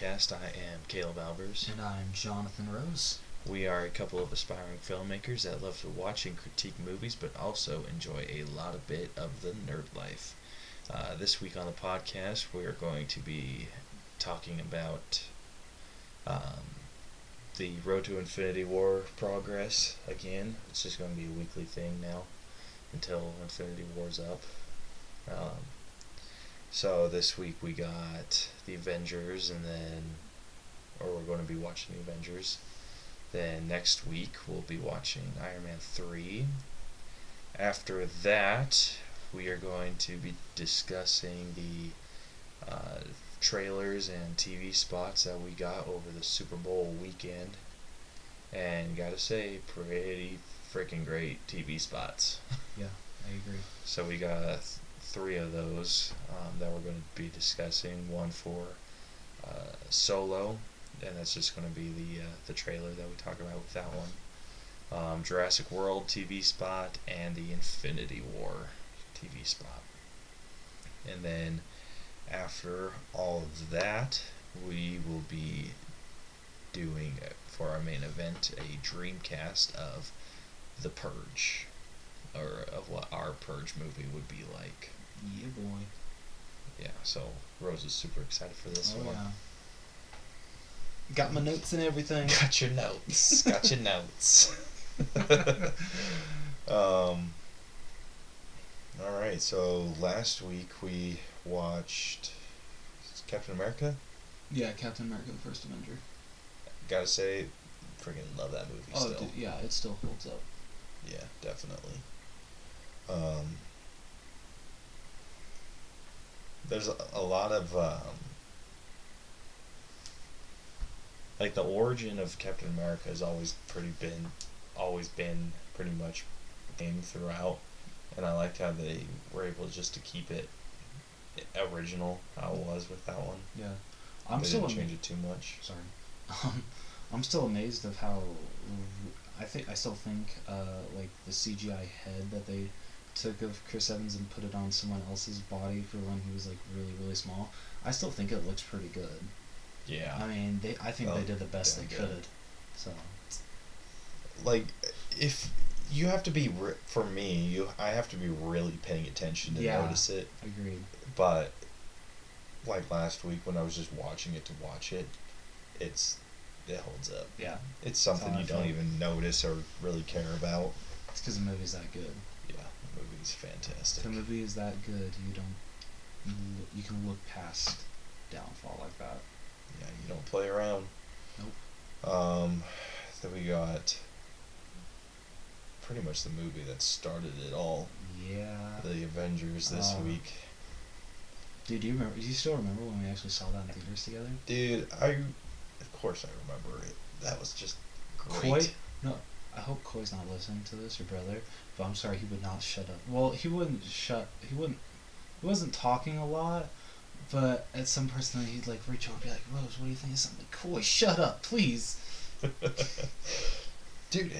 podcast. I am Caleb Albers. And I'm Jonathan Rose. We are a couple of aspiring filmmakers that love to watch and critique movies, but also enjoy a lot of bit of the nerd life. Uh, this week on the podcast, we are going to be talking about um, the Road to Infinity War progress again. It's just going to be a weekly thing now until Infinity War's up. Um, so this week we got the Avengers, and then, or we're going to be watching the Avengers. Then next week we'll be watching Iron Man 3. After that, we are going to be discussing the uh, trailers and TV spots that we got over the Super Bowl weekend. And gotta say, pretty freaking great TV spots. Yeah, I agree. So we got three of those um, that we're going to be discussing. One for uh, Solo, and that's just going to be the uh, the trailer that we talk about with that one. Um, Jurassic World TV spot and the Infinity War TV spot. And then after all of that, we will be doing for our main event a Dreamcast of The Purge, or of what our Purge movie would be like. Yeah, boy. Yeah, so Rose is super excited for this oh, one. yeah. Got my notes and everything. Got your notes. Got your notes. um. All right. So last week we watched Captain America. Yeah, Captain America: The First Avenger. Gotta say, freaking love that movie Oh, still. dude, yeah, it still holds up. Yeah, definitely. Um, there's a, a lot of um, like the origin of Captain America has always pretty been always been pretty much same throughout, and I liked how they were able just to keep it original how it was with that one. Yeah, I'm they still didn't ama- change it too much. sorry. Um, I'm still amazed of how. I think I still think uh, like the CGI head that they took of Chris Evans and put it on someone else's body for when he was like really really small. I still think it looks pretty good. Yeah. I mean, they. I think Oh, they did the best they good. could. So like if you have to be re- for me you i have to be really paying attention to Yeah. notice it agreed. but like last week when i was just watching it to watch it it's it holds up Yeah, it's something you don't even notice or really care about it's because the movie's that good. Movie's fantastic the movie is that good, you don't. You, look, you can look past downfall like that. yeah you don't play around Nope. um then we got pretty much the movie that started it all Yeah. the avengers this Uh, week Dude, do you remember? Do you still remember when we actually saw that in theaters together? Dude, I of course I remember it. That was just great. Coy? No, I hope Coy's not listening to this, your brother. But I'm sorry, he would not shut up. Well, he wouldn't shut. He wouldn't. He wasn't talking a lot, but at some person he'd like reach over and be like, "Rose, what do you think of something?" Coy, shut up, please. Dude,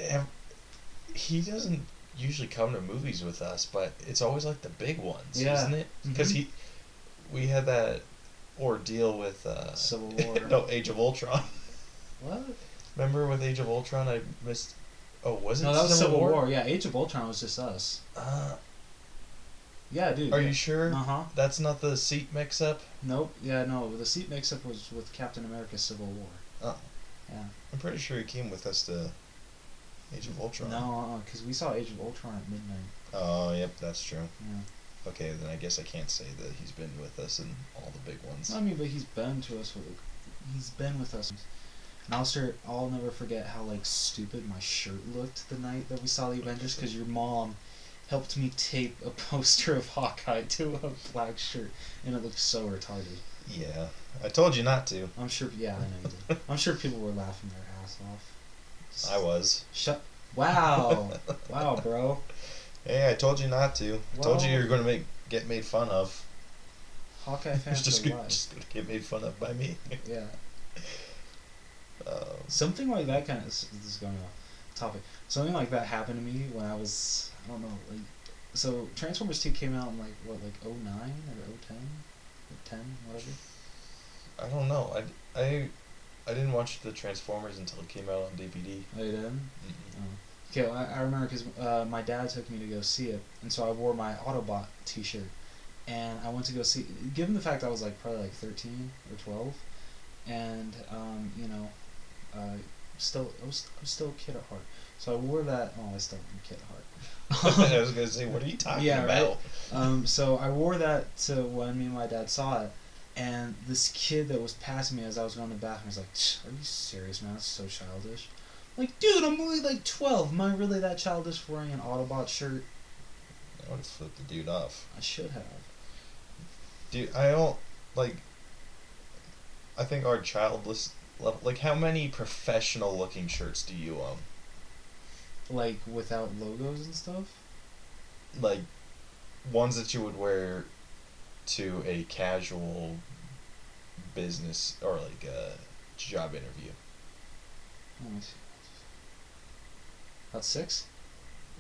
he doesn't usually come to movies with us, but it's always like the big ones, Yeah. isn't it? Because Mhm. he, we had that ordeal with uh, Civil War. no, Age of Ultron. What? Remember with Age of Ultron, I missed. Oh, was it No, that was Civil, Civil War? Yeah, Age of Ultron was just us. Uh, Yeah, dude. are you sure? Uh huh. That's not the seat mix-up. Nope. Yeah, no. The seat mix-up was with Captain America: Civil War. Oh, Yeah. I'm pretty sure he came with us to Age of Ultron. No, because we saw Age of Ultron at midnight. Oh, yep, that's true. Yeah. Okay, then I guess I can't say that he's been with us in all the big ones. I mean, but he's been to us with. He's been with us. And I'll start. I'll never forget how like stupid my shirt looked the night that we saw the Avengers because your mom helped me tape a poster of Hawkeye to a black shirt, and it looked so retarded. Yeah, I told you not to. I'm sure. Yeah, I know you did. I'm sure people were laughing their ass off. I was. Shut. Wow. wow, bro. Hey, I told you not to. I told you you were going to make get made fun of. Hawkeye fans just are just to get made fun of by me. Yeah. Um, Something like that kind of this is going off topic. Something like that happened to me when I was I don't know like so Transformers Two came out in like what like 09 or 010 or ten whatever. I don't know. I, I, I didn't watch the Transformers until it came out on DVD. Oh, you didn't? Mm-mm. Oh. Okay, well, I, I remember because uh, my dad took me to go see it, and so I wore my Autobot T-shirt, and I went to go see. Given the fact I was like probably like thirteen or twelve, and um, you know, uh, still I was, I was still a kid at heart, so I wore that. Oh, I still am a kid at heart. I was gonna say, what are you talking Yeah, right. about? Um, so I wore that to when me and my dad saw it, and this kid that was passing me as I was going to the bathroom was like, "Are you serious, man? That's so childish." I'm like, dude, I'm only like twelve. Am I really that childish wearing an Autobot shirt? I would have flipped the dude off. I should have. Dude, I don't like. I think our childless. Like, how many professional-looking shirts do you own? Like without logos and stuff. Like, ones that you would wear to a casual business or like a job interview, Let me see. About six.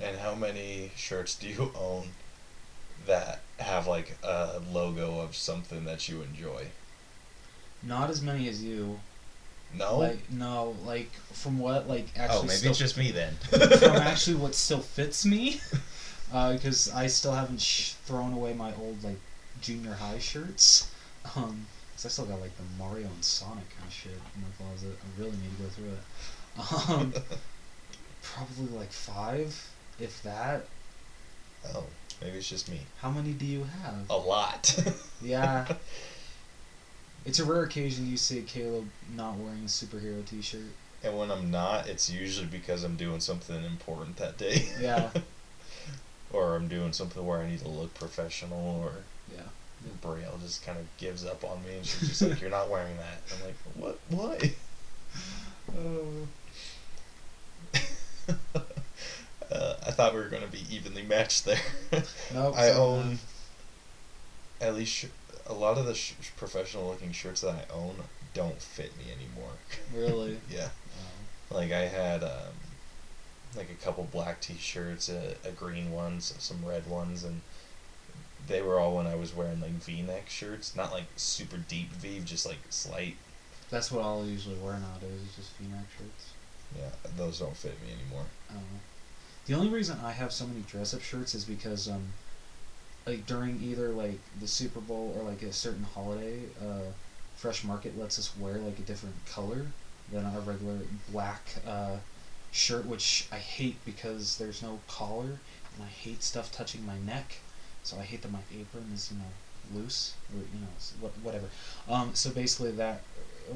and how many shirts do you own that have like a logo of something that you enjoy? Not as many as you. No. Like no, like from what like actually oh, maybe still it's just me then. from actually what still fits me, because I still haven't sh- thrown away my old like junior high shirts. Um, cause I still got like the Mario and Sonic kind of shit in my closet. I really need to go through it. Um, probably like five, if that. oh, maybe it's just me. How many do you have? A lot. Yeah. It's a rare occasion you see Caleb not wearing a superhero T-shirt. And when I'm not, it's usually because I'm doing something important that day. Yeah. or I'm doing something where I need to look professional, or Yeah. Brielle just kind of gives up on me, and she's just like, "You're not wearing that." I'm like, "What? Why?" uh, I thought we were going to be evenly matched there. Nope. I so, own at least a lot of the sh- professional-looking shirts that I own don't fit me anymore. Really? yeah. uh, Like I had um, like a couple black T-shirts, a, a green ones, some red ones, and they were all when I was wearing like V-neck shirts, not like super deep V, just like slight. that's what I'll usually wear nowadays. Is just V-neck shirts. Yeah, those don't fit me anymore. Don't. The only reason I have so many dress-up shirts is because um, like during either like the Super Bowl or like a certain holiday, uh, Fresh Market lets us wear like a different color than our regular black uh, shirt, which I hate because there's no collar, and I hate stuff touching my neck. So I hate that my apron is you know loose or you know what whatever. Um, so basically that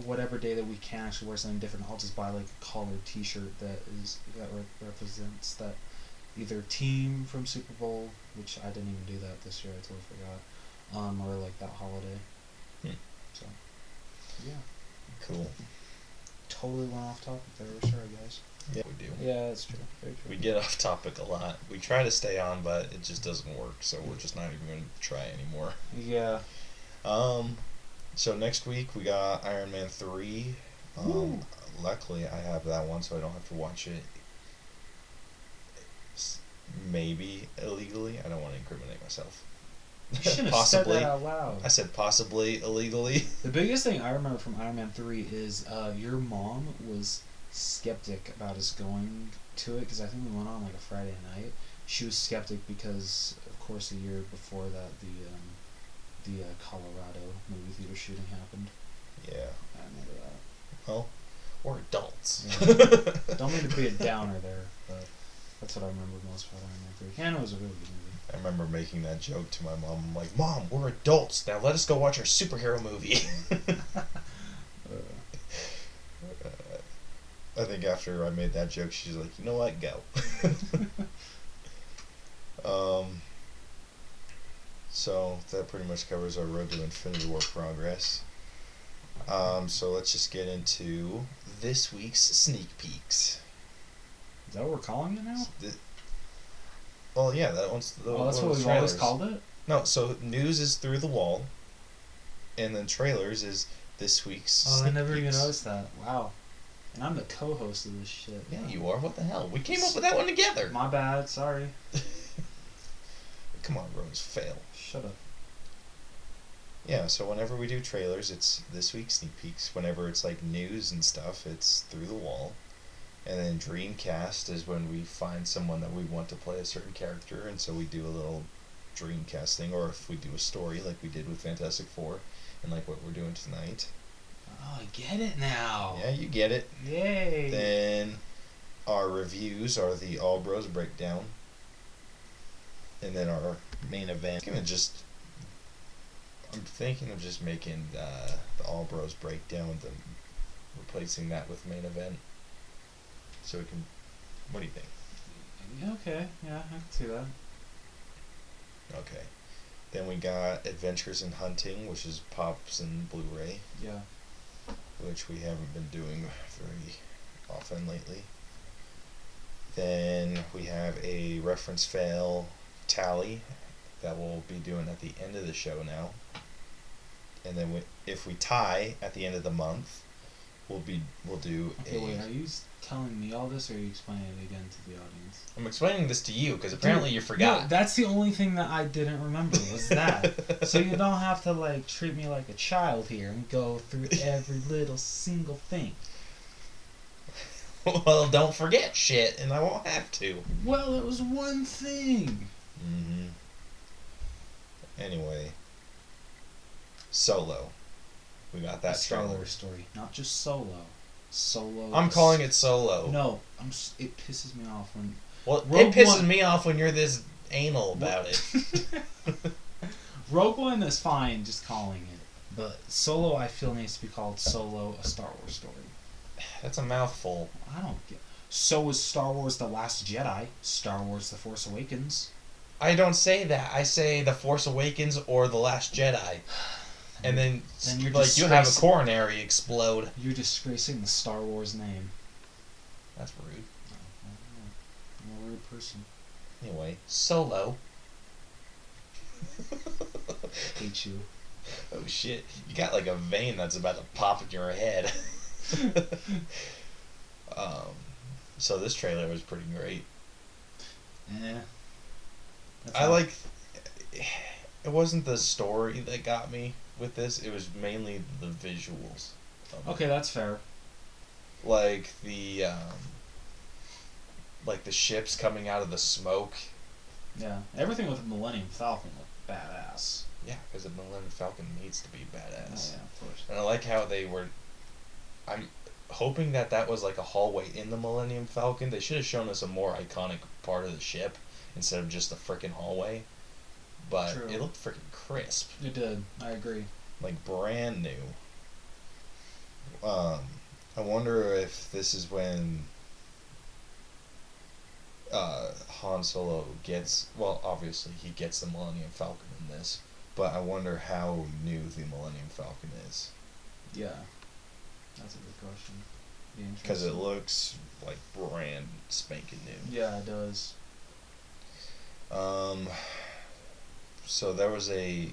whatever day that we can actually wear something different, I'll just buy like a collared T-shirt that is that re- represents that either team from Super Bowl, which I didn't even do that this year, I totally forgot, um, or like that holiday. Hmm. So, yeah, Cool. totally went off topic there. We're sorry, guys. Yeah, we do. Yeah, that's true. Very true. We get off topic a lot. We try to stay on, but it just doesn't work. So we're just not even going to try anymore. Yeah. Um, so next week we got Iron Man three. Um, Woo. luckily I have that one, so I don't have to watch it. Maybe illegally. I don't want to incriminate myself. You shouldn't have possibly. said that out loud. I said possibly illegally. The biggest thing I remember from Iron Man 3 is uh, your mom was skeptic about us going to it because I think we went on like a Friday night. She was skeptic because, of course, the year before that, the um, the uh, Colorado movie theater shooting happened. yeah. I remember that. Well, we're adults. Don't mean to be a downer there, that's what I remember most about Iron Man 3. And it was a really good movie. I remember making that joke to my mom. I'm like, Mom, we're adults. Now let us go watch our superhero movie. Uh, Uh, I think after I made that joke, she's like, you know what, go. um, so that pretty much covers our road to Infinity War progress. Um, so let's just get into this week's sneak peeks. Is that what we're calling it now? The- well, yeah, that one's the. oh, that's one what we've always called it? No, so news is through the wall, and then trailers is this week's. Oh, I never even noticed that. Wow. And I'm the co-host of this shit. Yeah, you are. What the hell? We came up with that one together. My bad. Sorry. Come on, Rose, fail. Shut up. Yeah, so whenever we do trailers, it's this week's sneak peeks. Whenever it's like news and stuff, it's through the wall. And then Dreamcast is when we find someone that we want to play a certain character, and so we do a little Dreamcast thing, or if we do a story like we did with Fantastic Four, and like what we're doing tonight. Oh, I get it now. Yeah, you get it. Yay. Then our reviews are the All Bros breakdown. And then our main event. I'm gonna just. I'm thinking of just making uh, the All Bros breakdown, the replacing that with main event. So we can. What do you think? Yeah, okay. Yeah, I can see that. Okay. Then we got Adventures in Hunting, which is Pops and Blu-ray, Yeah. which we haven't been doing very often lately. Then we have a reference fail tally that we'll be doing at the end of the show now. And then we, if we tie at the end of the month, we'll be we'll do Okay, a. wait. Are you telling me all this, or are you explaining it again to the audience? I'm explaining this to you because apparently Dude, you forgot. No, that's the only thing that I didn't remember was that. so you don't have to like treat me like a child here and go through every little single thing. well, don't forget shit, and I won't have to. Well, it was one thing. Mm-hmm. Anyway, Solo. We got that Star. Wars story, not just Solo. Solo. I'm is- calling it Solo. No, I'm. s- It pisses me off when. Well, Rogue it pisses One- me off when you're this anal about it. Rogue One is fine, just calling it. But Solo, I feel needs to be called Solo, a Star Wars story. That's a mouthful. I don't get. So is Star Wars: The Last Jedi, Star Wars: The Force Awakens. I don't say that. I say The Force Awakens or The Last Jedi. And then, Then you're like, you have a coronary explode. You're disgracing the Star Wars name. That's rude. I'm a rude person. Anyway, Solo. Hate you. Oh shit. You got like a vein that's about to pop in your head. um, so this trailer was pretty great. Yeah. That's I like. It wasn't the story that got me with this. It was mainly the visuals. Okay, that's fair. Like the um, like the ships coming out of the smoke. Yeah. Everything with the Millennium Falcon looked badass. Yeah, because the Millennium Falcon needs to be badass. Oh, yeah, of course. And I like how they were. I'm hoping that that was like a hallway in the Millennium Falcon. They should have shown us a more iconic part of the ship instead of just the freaking hallway. But True. it looked freaking crisp, It did. I agree. like brand new. Um, I wonder if this is when uh, Han Solo gets. Well, obviously he gets the Millennium Falcon in this, but I wonder how new the Millennium Falcon is. Yeah. That's a good question. Be Because it looks like brand spanking new. Yeah, it does. Um, so there was a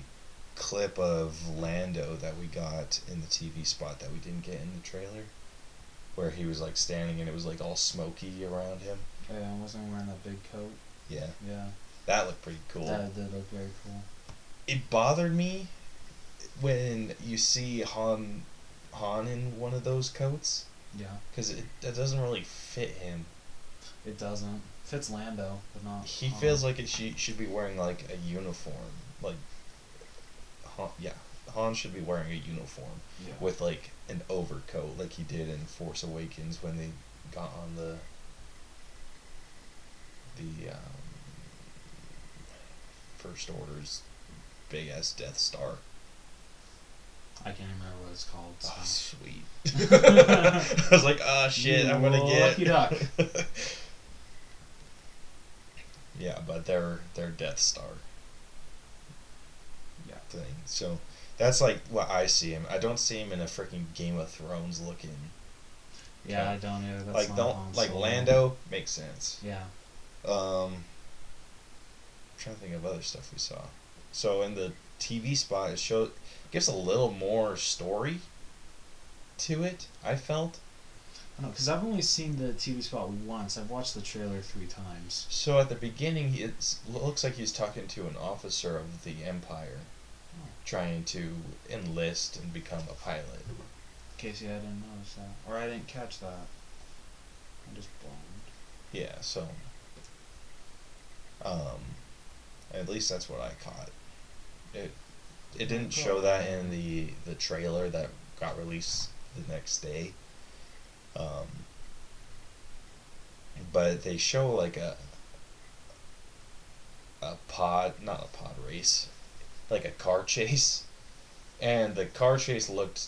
clip of Lando that we got in the TV spot that we didn't get in the trailer, where he was like standing and it was like all smoky around him. Oh, yeah, I wasn't wearing that big coat? Yeah, Yeah. that looked pretty cool. That did look very cool. It bothered me when you see Han, Han in one of those coats, Yeah. because it that doesn't really fit him. It doesn't. Fits Lando, but not. He feels like it she should be wearing like a uniform, like Han, yeah, Han should be wearing a uniform Yeah. with like an overcoat, like he did in Force Awakens when they got on the the um, First Order's big ass Death Star. I can't remember what it's called. So. Oh, sweet. I was like, oh shit, I'm gonna get. lucky duck. yeah, but they're they're Death Star. Yeah. thing. So that's like what I see him. I don't see him in a freaking Game of Thrones looking. Yeah. I don't either. That's like don't like Lando makes sense. Yeah. Um, I'm trying to think of other stuff we saw. So in the TV spot, it showed gives a little more story to it. I felt Know, because I've only seen the TV spot once. I've watched the trailer three times. so at the beginning, it looks like he's talking to an officer of the Empire, trying to enlist and become a pilot. Casey, I didn't notice that, or I didn't catch that. I just blind. Yeah, so um at least that's what I caught. It it didn't show that in the the trailer that got released the next day. Um but they show like a a pod not a pod race like a car chase and the car chase looked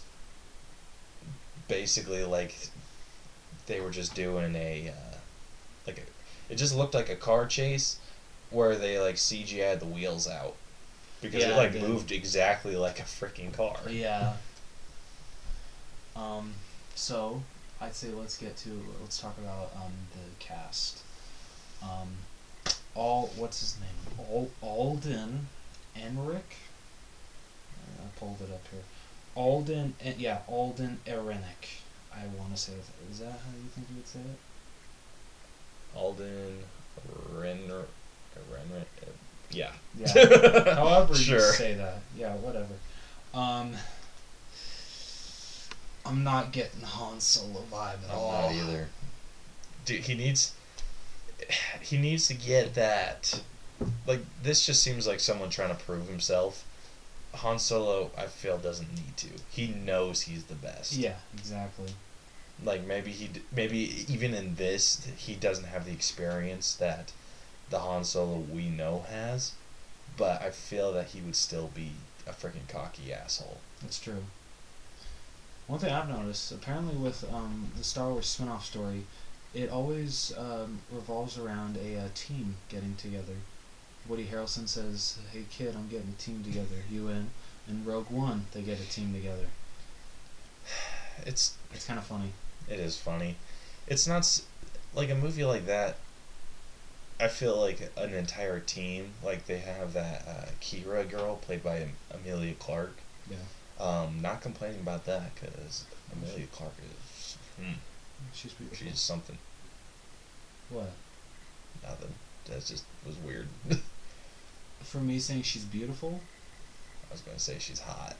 basically like they were just doing a uh, like a, it just looked like a car chase where they like CGI'd the wheels out because Yeah, it like it moved exactly like a freaking car. Yeah. Um. So I'd say let's get to let's talk about um the cast. Um, all what's his name? Al- Alden Enric. I pulled it up here. Alden, En- yeah, Alden Ehrenek. I want to say that. Is that how you think you would say it? Alden Renner Renner yeah. Yeah. However sure. you say that. Yeah, whatever. Um. I'm not getting Han Solo vibe at I'm all. not either. Dude, he needs he needs to get that like this just seems like someone trying to prove himself. Han Solo, I feel, doesn't need to. He knows he's the best. Yeah, exactly. Like maybe he, maybe even in this, he doesn't have the experience that the Han Solo we know has, but I feel that he would still be a freaking cocky asshole. That's true. One thing I've noticed, apparently with um, the Star Wars spin-off story, it always um, revolves around a uh, team getting together. Woody Harrelson says, "Hey kid, I'm getting a team together. You in?" In Rogue One, they get a team together. It's It's kind of funny. It is funny. It's not like a movie like that. I feel like an entire team, like they have that uh, Kira girl played by Emilia Clarke. Yeah. Um, not complaining about that because Emilia Clarke is, hmm, She's beautiful. she's something. What? Nothing. That just was weird. For me saying she's beautiful? I was gonna say she's hot.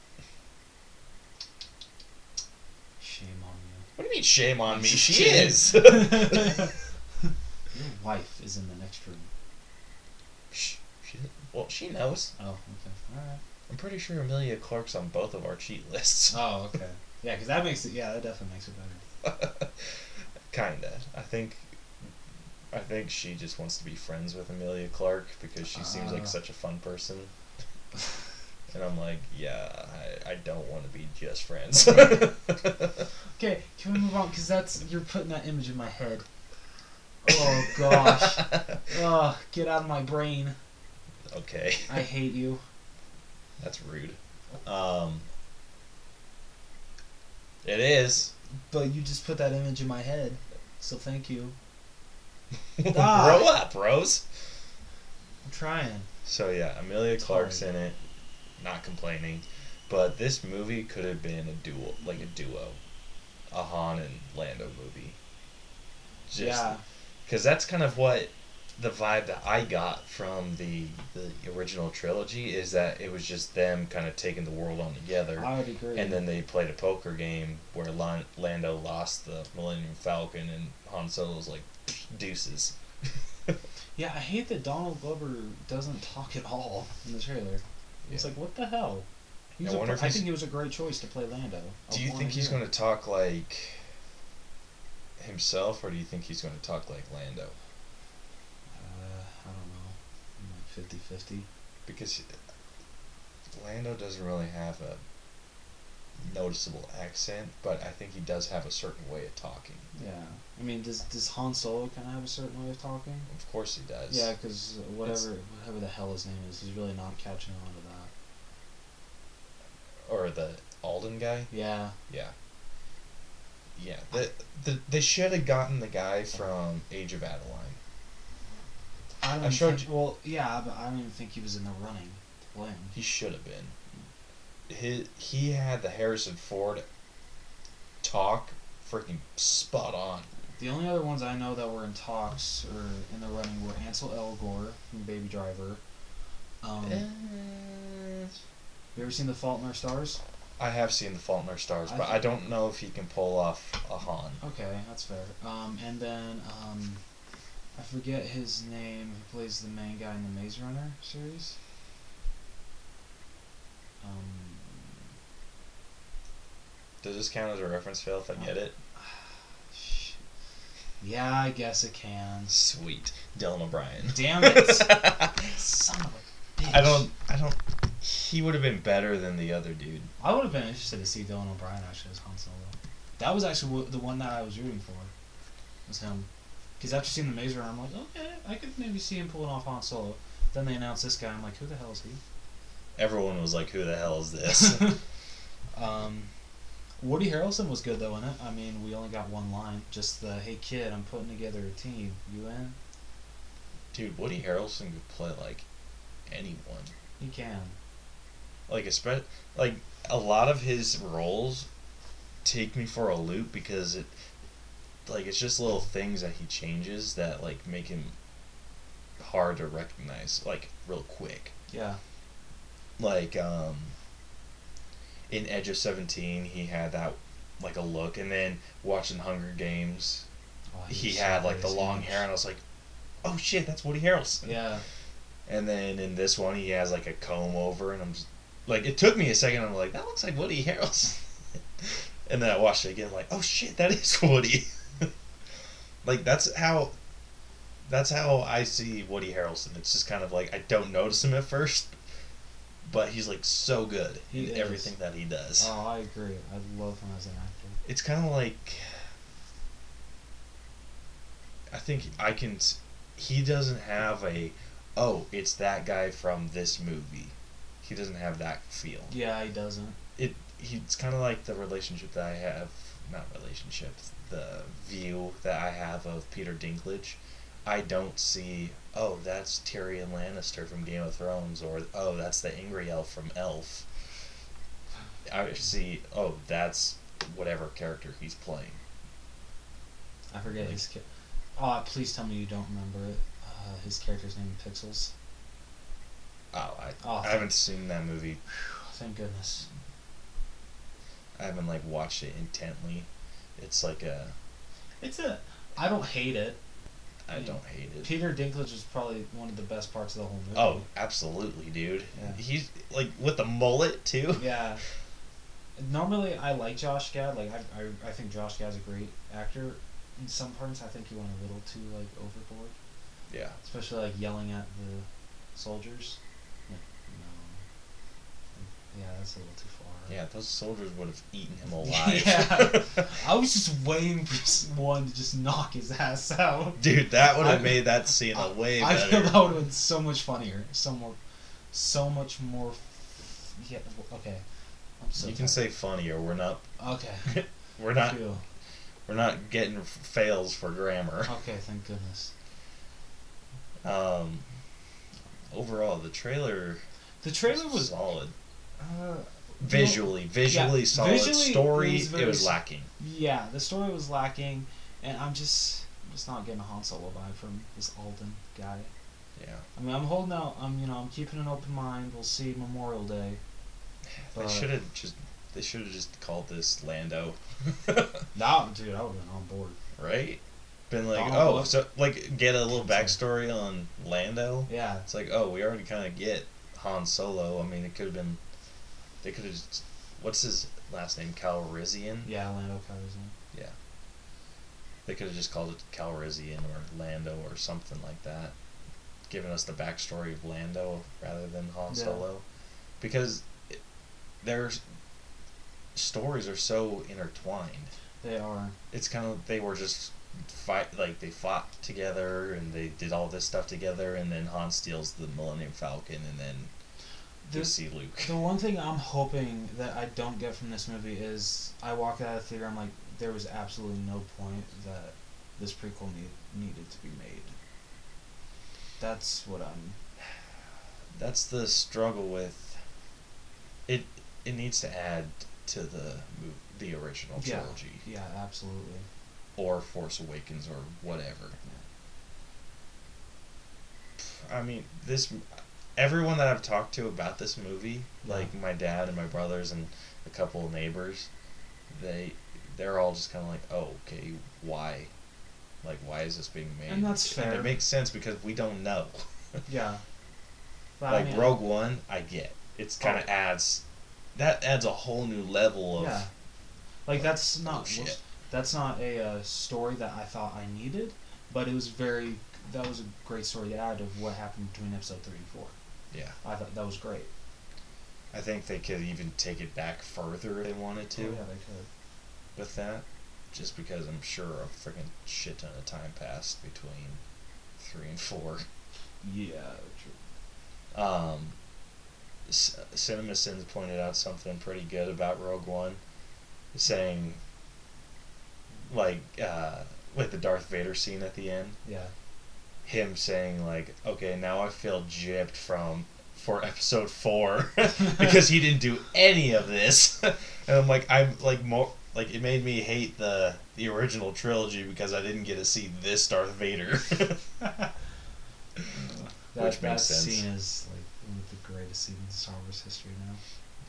Shame on you. What do you mean shame on me? She is. Your wife is in the next room. Shh, she, well, she knows. Oh, okay. Alright. I'm pretty sure Emilia Clarke's on both of our cheat lists. Oh, okay. Yeah, because that makes it. Yeah, that definitely makes it better. Kinda. I think. I think she just wants to be friends with Emilia Clarke because she seems like Ah. such a fun person. And I'm like, yeah, I, I don't want to be just friends. Okay, can we move on? Because that's you're putting that image in my head. Oh gosh. Ugh, get out of my brain. okay, I hate you. That's rude. Um, it is. But you just put that image in my head. So thank you. Grow Ah. up, Rose. I'm trying. So yeah, Emilia Clarke's hard. in it, not complaining, but this movie could have been a duo, like a duo, a Han and Lando movie. Just, yeah. because that's kind of what the vibe that I got from the the original trilogy is that it was just them kind of taking the world on together, I would agree. and then they played a poker game where Lan- Lando lost the Millennium Falcon and Han Solo was like deuces. yeah, I hate that Donald Glover doesn't talk at all in the trailer. It's like, what the hell? He I a- I think he was a great choice to play Lando. Do you think he's going to talk like himself, or do you think he's going to talk like Lando? Uh, I don't know. Like 50 50. Because Lando doesn't really have a noticeable accent, but I think he does have a certain way of talking. Yeah. I mean, does does Han Solo kind of have a certain way of talking? Of course he does. Yeah, because whatever whatever the hell his name is, he's really not catching on to that. Or the Alden guy. Yeah. Yeah. Yeah. The, the, they should have gotten the guy from Age of Adaline. I don't I showed think, Well, yeah, but I don't even think he was in the running to play him. He should have been. He, he had the Harrison Ford talk freaking spot on. The only other ones I know that were in talks or in the running were Ansel Elgort from Baby Driver. Um, Eh, You ever seen The Fault in Our Stars? I have seen The Fault in Our Stars, I but I don't know if he can pull off a Han. Okay, that's fair. Um, and then um, I forget his name. Who plays the main guy in the Maze Runner series? Um, Does this count as a reference fail if I get it? yeah, I guess it can. Sweet. Dylan O'Brien. Damn it! Son of a bitch. I don't. I don't. He would have been better than the other dude. I would have been interested to see Dylan O'Brien actually as Han Solo. That was actually the one that I was rooting for. Was him. Because after seeing the Maze Runner, I'm like, okay, I could maybe see him pulling off Han Solo. Then they announced this guy. I'm like, who the hell is he? Everyone was like, "Who the hell is this?" um, Woody Harrelson was good though in it. I mean, we only got one line, just the "Hey kid, I'm putting together a team. You in?" dude, Woody Harrelson could play like anyone. He can. Like, espe- like a lot of his roles take me for a loop because it, like, it's just little things that he changes that like make him hard to recognize, like real quick. Yeah. like um in Edge of Seventeen he had that like a look and then watching Hunger Games Oh, he had like the long hair and I was like, Oh shit, that's Woody Harrelson. Yeah. And then in this one he has like a comb over and I'm just like it took me a second, I'm like, that looks like Woody Harrelson And then I watched it again like, oh shit, that is Woody Like that's how that's how I see Woody Harrelson. It's just kind of like I don't notice him at first, but he's like so good He in is. everything that he does. Oh, I agree. I love him as an actor. It's kind of like I think I can. He doesn't have a oh, it's that guy from this movie. He doesn't have that feel. Yeah, he doesn't. It he's kind of like the relationship that I have, not relationship, the view that I have of Peter Dinklage. I don't see oh that's Tyrion Lannister from Game of Thrones or oh that's the angry elf from Elf. I see oh that's whatever character he's playing. I forget his. Ca- oh, please tell me you don't remember it. Uh, his character's name in Pixels. Oh, I, Oh, I haven't seen that movie. Thank goodness. I haven't like watched it intently. It's like a It's a. I don't hate it. I Yeah. don't hate it. Peter Dinklage is probably one of the best parts of the whole movie. Oh, absolutely, dude. Yeah. He's like with the mullet too. Yeah. Normally, I like Josh Gad. Like, I, I, I think Josh Gad's a great actor. In some parts, I think he went a little too like overboard, Yeah. especially like yelling at the soldiers. Like, no. Yeah, that's a little too far. Yeah, those soldiers would have eaten him alive. Yeah. I was just waiting for someone to just knock his ass out. Dude, that would have I- made that scene a way I better. feel that would have been so much funnier, so more, so much more. Yeah. Okay. I'm so. you can say funnier. We're not. Okay. We're not. Feel. We're not getting fails for grammar. Okay, thank goodness. Um. Overall, the trailer. The trailer was solid. uh, Visually, visually yeah, solid. visually, it Story, was it was lacking. Yeah, the story was lacking, and I'm just, I'm just not getting a Han Solo vibe from this Alden guy. Yeah. I mean, I'm holding out. I'm, you know, I'm keeping an open mind. We'll see Memorial Day. They should have just. They should have just called this Lando. Nah, dude, I would have been on board. right? Been like, oh, Glover. so like get a little backstory on Lando. Yeah, It's like, oh, we already kind of get Han Solo. I mean, it could have been. They could have. just What's his last name? Calrissian. yeah, Lando Calrissian. Yeah. They could have just called it Calrissian or Lando or something like that. Giving us the backstory of Lando rather than Han Yeah. Solo, because it, their stories are so intertwined. They are. it's kind of they were just fight like they fought together and they did all this stuff together and then Han steals the Millennium Falcon and then The, see Luke. the one thing I'm hoping that I don't get from this movie is I walk out of the theater. I'm like, there was absolutely no point that this prequel need, needed to be made. That's what I'm. That's the struggle with it. It needs to add to the the original trilogy Yeah, absolutely. or Force Awakens or whatever. I mean, this everyone that I've talked to about this movie, like my dad and my brothers and a couple of neighbors, they they're all just kind of like, oh, okay, why? Like, why is this being made? And that's fair. it makes sense because we don't know. Yeah. But, I like mean, Rogue One, I get. It's kind of Oh. adds that adds a whole new level of Yeah. Like that's Oh, not shit. that's not a uh, story that I thought I needed, but it was very that was a great story to add of what happened between episode three and four. Yeah. I thought that was great. I think they could even take it back further if they wanted to Oh, yeah, they could. with that, just because I'm sure a freaking shit ton of time passed between three and four. Yeah, true. Um, C- Cinema Sins pointed out something pretty good about Rogue One, saying, like, uh, with the Darth Vader scene at the end, Yeah. Him saying like, okay, now I feel gypped from for episode four because he didn't do any of this, and I'm like, I'm like more like it made me hate the the original trilogy because I didn't get to see this Darth Vader. That, Which that makes sense. scene is like one of the greatest scenes in Star Wars history now.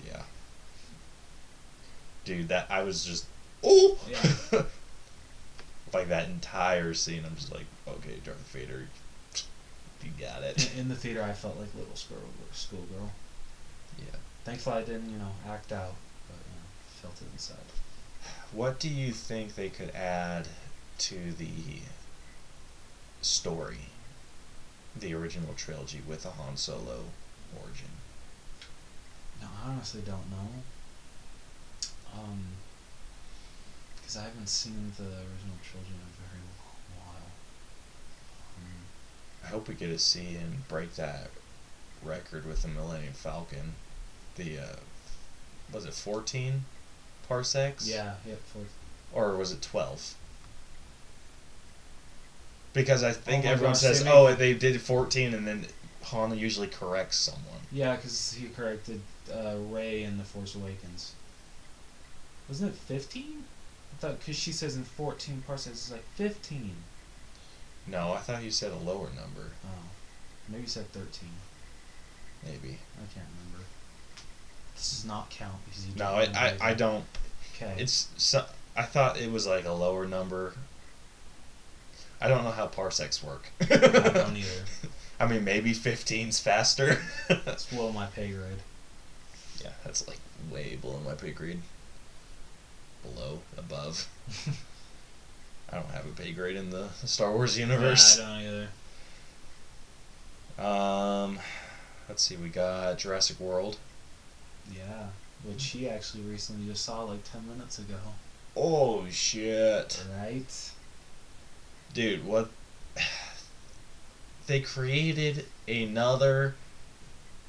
yeah, dude, that I was just oh Yeah. Like that entire scene. I'm just like, okay, Darth Vader, you got it. In, in the theater, I felt like little school schoolgirl. Yeah. Thankfully, I didn't, you know, act out, but you know, felt it inside. What do you think they could add to the story, the original trilogy with a Han Solo origin? No, I honestly don't know. Um, because I haven't seen the original *Children* in a very long while. Um, I hope we get to see and break that record with the Millennium Falcon. The uh, was it fourteen parsecs? Yeah, yeah, fourteen. Or was it twelve? Because I think oh everyone gosh, says, "Oh, they did 14," and then Han usually corrects someone. Yeah, because he corrected uh, Rey in The Force Awakens. Wasn't it 15? Thought because she says in fourteen parsecs, it's like fifteen. No, I thought you said a lower number. Oh, maybe you said thirteen. Maybe. I can't remember. This does not count because you. No, I, I, I don't. Okay. It's so, I thought it was like a lower number. I don't know how parsecs work. I don't either. I mean, maybe 15's faster. that's below my pay grade. yeah, that's like way below my pay grade. Below, above. I don't have a pay grade in the Star Wars universe. Yeah, I don't either. Um, let's see. We got Jurassic World. Yeah, which he actually recently just saw like ten minutes ago. Oh shit, Right? dude! What? They created another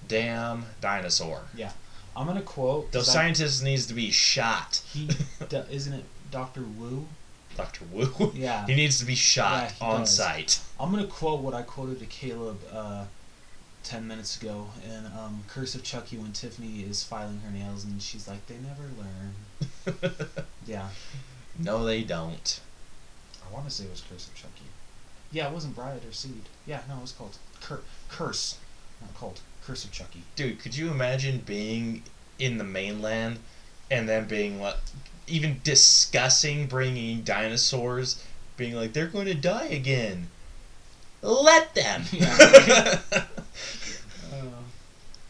damn dinosaur. I'm gonna quote. Those 'cause I- scientists needs to be shot. He isn't it Doctor Wu? Dr. Wu. Yeah. he needs to be shot Yeah, on does. site. I'm gonna quote what I quoted to Caleb uh, ten minutes ago in um, Curse of Chucky when Tiffany is filing her nails and she's like, "They never learn." Yeah, no, they don't. I want to say it was Curse of Chucky. Yeah, it wasn't Bride or Seed. Yeah, no, it was called Cur- Curse, not called Curse of Chucky. Dude, could you imagine being in the mainland and then being like, even discussing bringing dinosaurs, being like, they're going to die again? Let them! Yeah.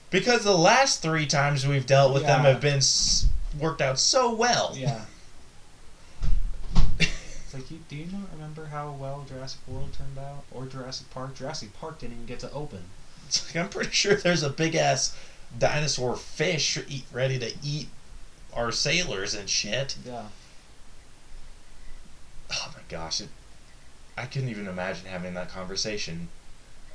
because the last three times we've dealt with them have been s- worked out so well. Yeah. It's like, you, do you not remember how well Jurassic World turned out? Or Jurassic Park? Jurassic Park didn't even get to open. Like, I'm pretty sure there's a big ass dinosaur fish eat, ready to eat our sailors and shit. Yeah. Oh my gosh, it, I couldn't even imagine having that conversation.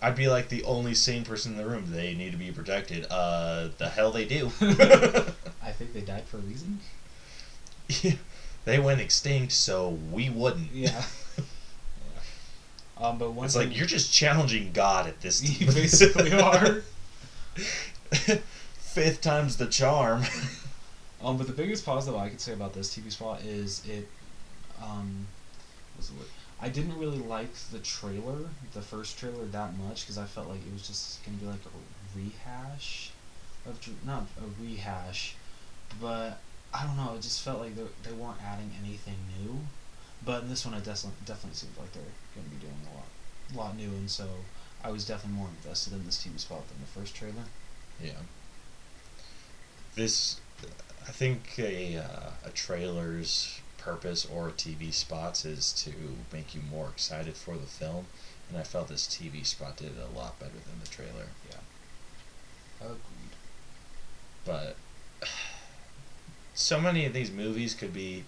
I'd be like the only sane person in the room. They need to be protected. Uh, the hell they do. I think they died for a reason. they went extinct, so we wouldn't. Yeah. Um, but one It's like you're just challenging God at this. you basically are. Fifth time's the charm. Um, but the biggest positive I could say about this TV spot is it. Um, what's the word? I didn't really like the trailer, the first trailer, that much because I felt like it was just gonna be like a rehash of not a rehash, but I don't know. It just felt like they they weren't adding anything new. But in this one, it definitely definitely seems like they're going to be doing a lot, lot new, and so I was definitely more invested in this TV spot than the first trailer. Yeah. This, I think a uh, a trailer's purpose or TV spots is to make you more excited for the film, and I felt this TV spot did it a lot better than the trailer. Yeah. Agreed. But so many of these movies could be,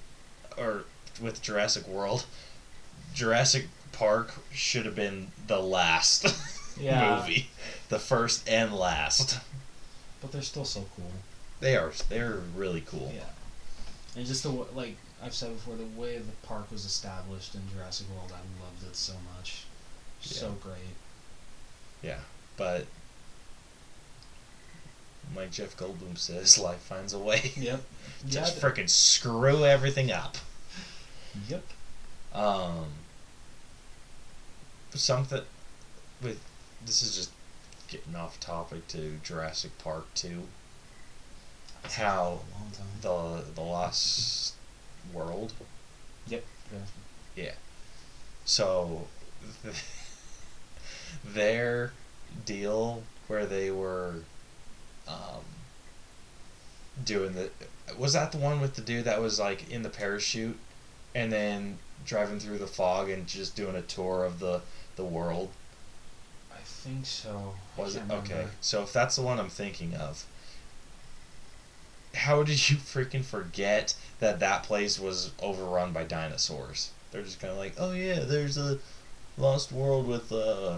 or with Jurassic World, Jurassic Park should have been the last Yeah. movie, the first and last. But they're still so cool. They are they're really cool. Yeah. And just the like I've said before, the way the park was established in Jurassic World, I loved it so much. So great. Yeah, but like Jeff Goldblum says, life finds a way. Yep. Just yeah, freaking screw everything up. Yep. Um, something with this is just getting off topic to Jurassic Park two. How the the Lost World. Yep. Yeah. Yeah. So their deal where they were um, doing the was that the one with the dude that was like in the parachute and then driving through the fog and just doing a tour of the the world I think so. Was it can't okay remember. so if that's the one i'm thinking of how did you freaking forget that that place was overrun by dinosaurs they're just kind of like oh yeah there's a lost world with uh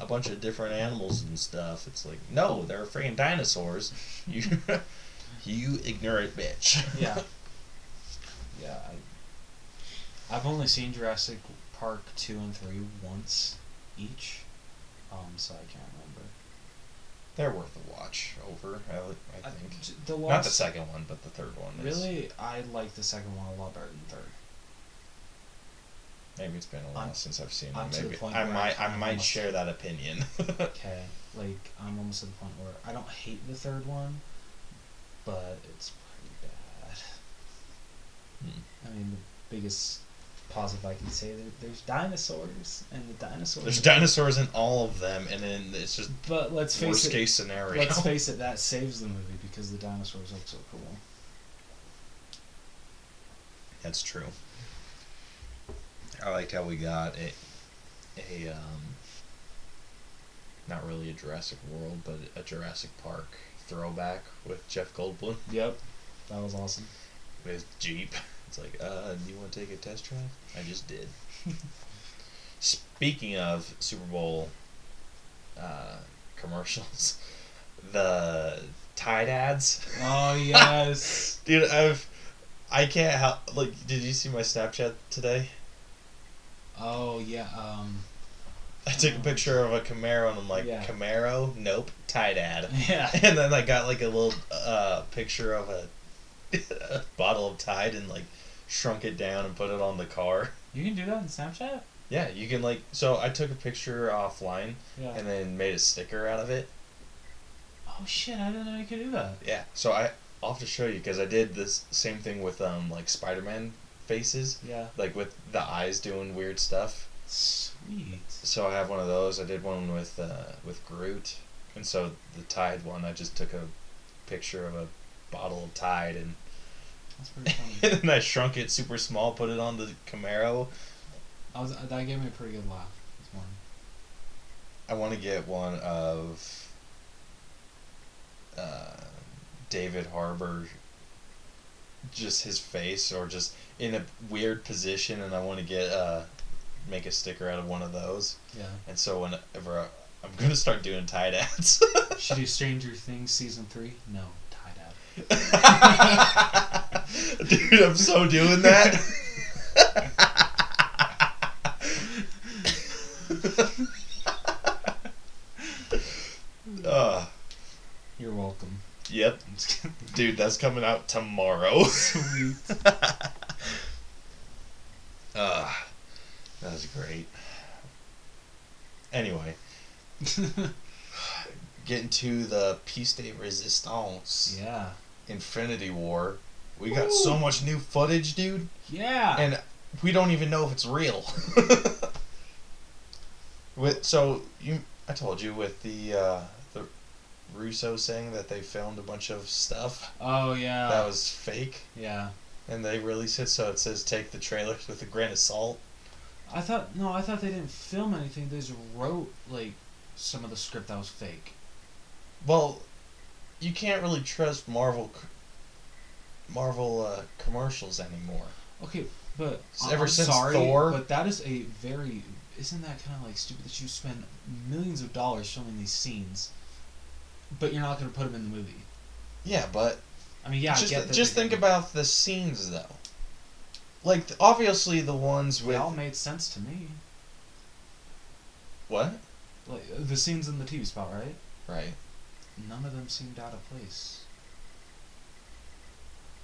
a bunch of different animals and stuff it's like no they're freaking dinosaurs you you ignorant bitch Yeah. Yeah. I, I've only seen Jurassic Park two and three once each, um, so I can't remember. they're worth a watch over i, I I- think j- the not the second one but the third one is- Really, I like the second one a lot better than third. Maybe it's been a while I'm- since I've seen I'm it. to the Maybe point I where I might I might share that opinion. Okay, like I'm almost to the point where I don't hate the third one, but it's pretty bad. Hmm. I mean, the biggest positive I can say there, there's dinosaurs, and the dinosaurs. There's dinosaurs in all of them, and then it's just But let's face worst it. case scenario. Let's face it. That saves the movie because the dinosaurs look so cool. That's true. I liked how we got a a um not really a Jurassic World, but a Jurassic Park throwback with Jeff Goldblum Yep, that was awesome. with Jeep. It's like, uh, do you want to take a test drive? I just did. Speaking of Super Bowl uh, commercials, the Tide ads. Oh yes. Dude, I've I can't help like did you see my Snapchat today? oh yeah. Um. I took a picture of a Camaro and I'm like, Yeah. Camaro? Nope, Tide ad. Yeah. And then I got like a little uh, picture of a, a bottle of Tide and like shrunk it down and put it on the car. You can do that in Snapchat. Yeah, you can like so I took a picture offline Yeah. and then made a sticker out of it. oh shit! I didn't know you could do that. Yeah, so I I'll have to show you because I did this same thing with um like Spider-Man faces, Yeah. like with the eyes doing weird stuff. Sweet. So I have one of those. I did one with uh, with Groot, and so the Tide one, I just took a picture of a bottle of Tide and That's pretty funny. and then I shrunk it super small, put it on the Camaro. I was, that gave me a pretty good laugh this morning. I want to get one of uh, David Harbour, just his face, or just in a weird position, and I want to get uh, make a sticker out of one of those. Yeah. And so whenever I, I'm gonna start doing Tide ads. Should do Stranger Things season three? No, tie. Dude, I'm so doing that. uh, You're welcome. yep, I'm just kidding. dude, that's coming out tomorrow. Sweet. uh, that was great. Anyway, getting to the piece de resistance, Yeah. Infinity War. We got Woo. so much new footage, dude, Yeah. and we don't even know if it's real. with so you, I told you with the uh, the Russo saying that they filmed a bunch of stuff oh yeah. that was fake, yeah. and they release it so it says take the trailers with a grain of salt. I thought no, I thought they didn't film anything. They just wrote like some of the script that was fake. Well, you can't really trust Marvel Marvel uh, commercials anymore. Okay, but ever I'm since sorry, Thor- but that is a very isn't that kind of like stupid that you spend millions of dollars filming these scenes, but you're not going to put them in the movie. Yeah, but I mean, yeah, just I just they- think about the scenes though. Like obviously the ones They with all made sense to me. what? Like the scenes in the TV spot, right? Right. None of them seemed out of place.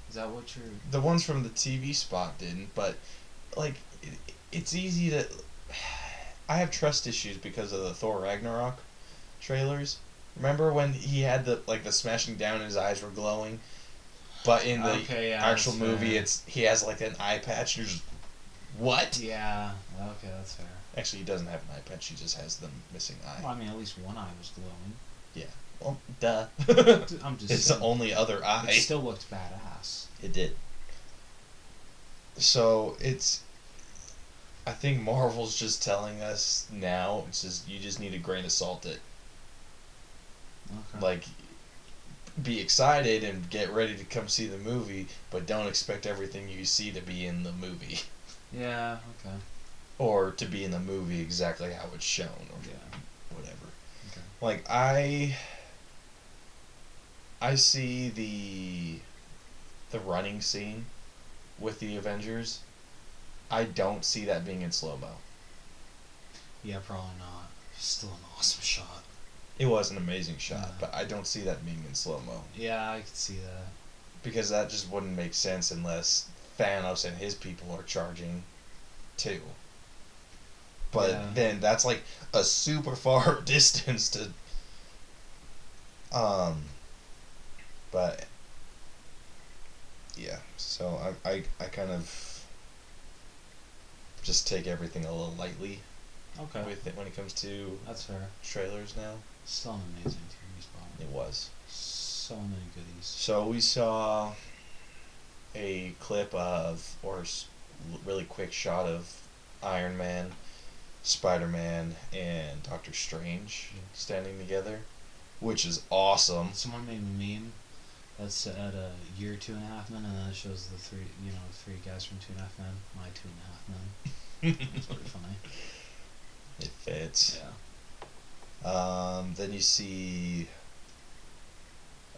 Is that what you're? The ones from the TV spot didn't, but like it, it's easy to. I have trust issues because of the Thor Ragnarok trailers. Remember when he had the like the smashing down, and his eyes were glowing, but in the Okay, yeah, actual movie, fair. it's he has like an eye patch. And you're just what? Yeah. Okay, that's fair. Actually, he doesn't have an eye patch. He just has the missing eye. Well, I mean, at least one eye was glowing. Well, duh. I'm just. it's the only other eye. It still looked badass. It did. So it's. I think Marvel's just telling us now. It's just you just need a grain of salt it. Okay. Like, be excited and get ready to come see the movie, but don't expect everything you see to be in the movie, Yeah. Okay. or to be in the movie exactly how it's shown, or Yeah. whatever. Okay. Like I. I see the. The running scene, with the Avengers. I don't see that being in slow mo. Yeah, probably not. Still an awesome shot. It was an amazing shot, Yeah. but I don't see that being in slow mo Yeah, I could see that. because that just wouldn't make sense unless Thanos and his people are charging, too. But Yeah. then that's like a super far distance to. Um. But. Yeah, so I I I kind of. Just take everything a little lightly Okay. with it when it comes to That's fair. trailers now. Still an amazing TV spot. It was. So many goodies. So we saw a clip of, or really quick shot of Iron Man, Spider Man, and Doctor Strange standing together, which is awesome. Someone made a meme that's at a year Two and a Half Men, and then it shows the three, you know, three guys from Two and a Half Men, my Two and a Half Men. It's pretty funny. it fits. Yeah. Um, then you see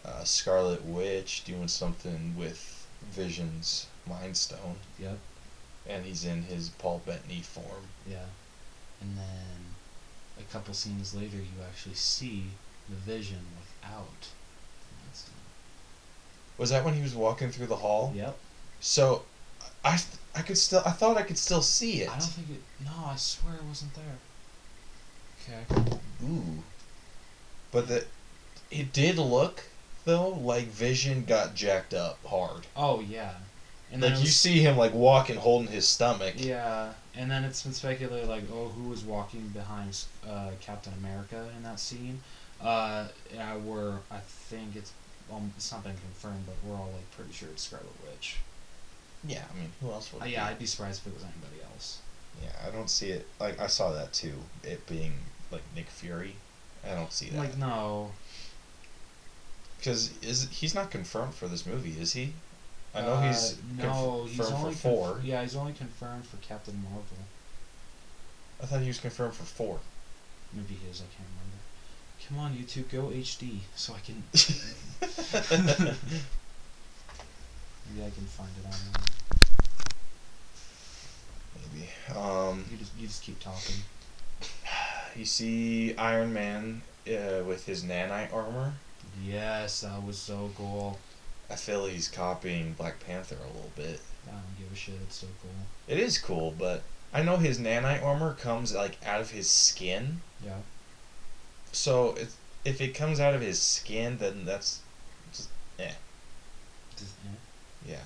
uh, Scarlet Witch doing something with Vision's Mind Stone, Yep. and he's in his Paul Bettany form. Yeah. And then a couple scenes later, you actually see the Vision without. Was that when he was walking through the hall? Yep. So, I I could still I thought I could still see it. I don't think it. No, I swear it wasn't there. Okay. Ooh. But the it did look though like Vision got jacked up hard. Oh yeah. And like then it you was- see him like walking holding his stomach. Yeah, and then it's been speculated like, oh, who was walking behind uh, Captain America in that scene? Uh, yeah, we're I think it's um, it's not been confirmed, but we're all like pretty sure it's Scarlet Witch. Yeah, I mean, who else would Uh, yeah, be? I'd be surprised if it was anybody else. Yeah, I don't see it. Like I saw that too. It being like Nick Fury. I don't see that. Like no, Because is he's not confirmed for this movie, is he? I know uh, he's no, he's confirmed only for four. conf- yeah, he's only confirmed for Captain Marvel. I thought he was confirmed for four. Maybe he is. I can't remember. Come on, YouTube, go HD so I can maybe I can find it online. Maybe. Um, You just you just keep talking. you see Iron Man uh, with his nanite armor. Yes, that was so cool. I feel he's copying Black Panther a little bit. I don't give a shit. It's so cool. It is cool, but I know his nanite armor comes like out of his skin, Yeah. So it's if it comes out of his skin, then that's just eh. Just, eh. Yeah.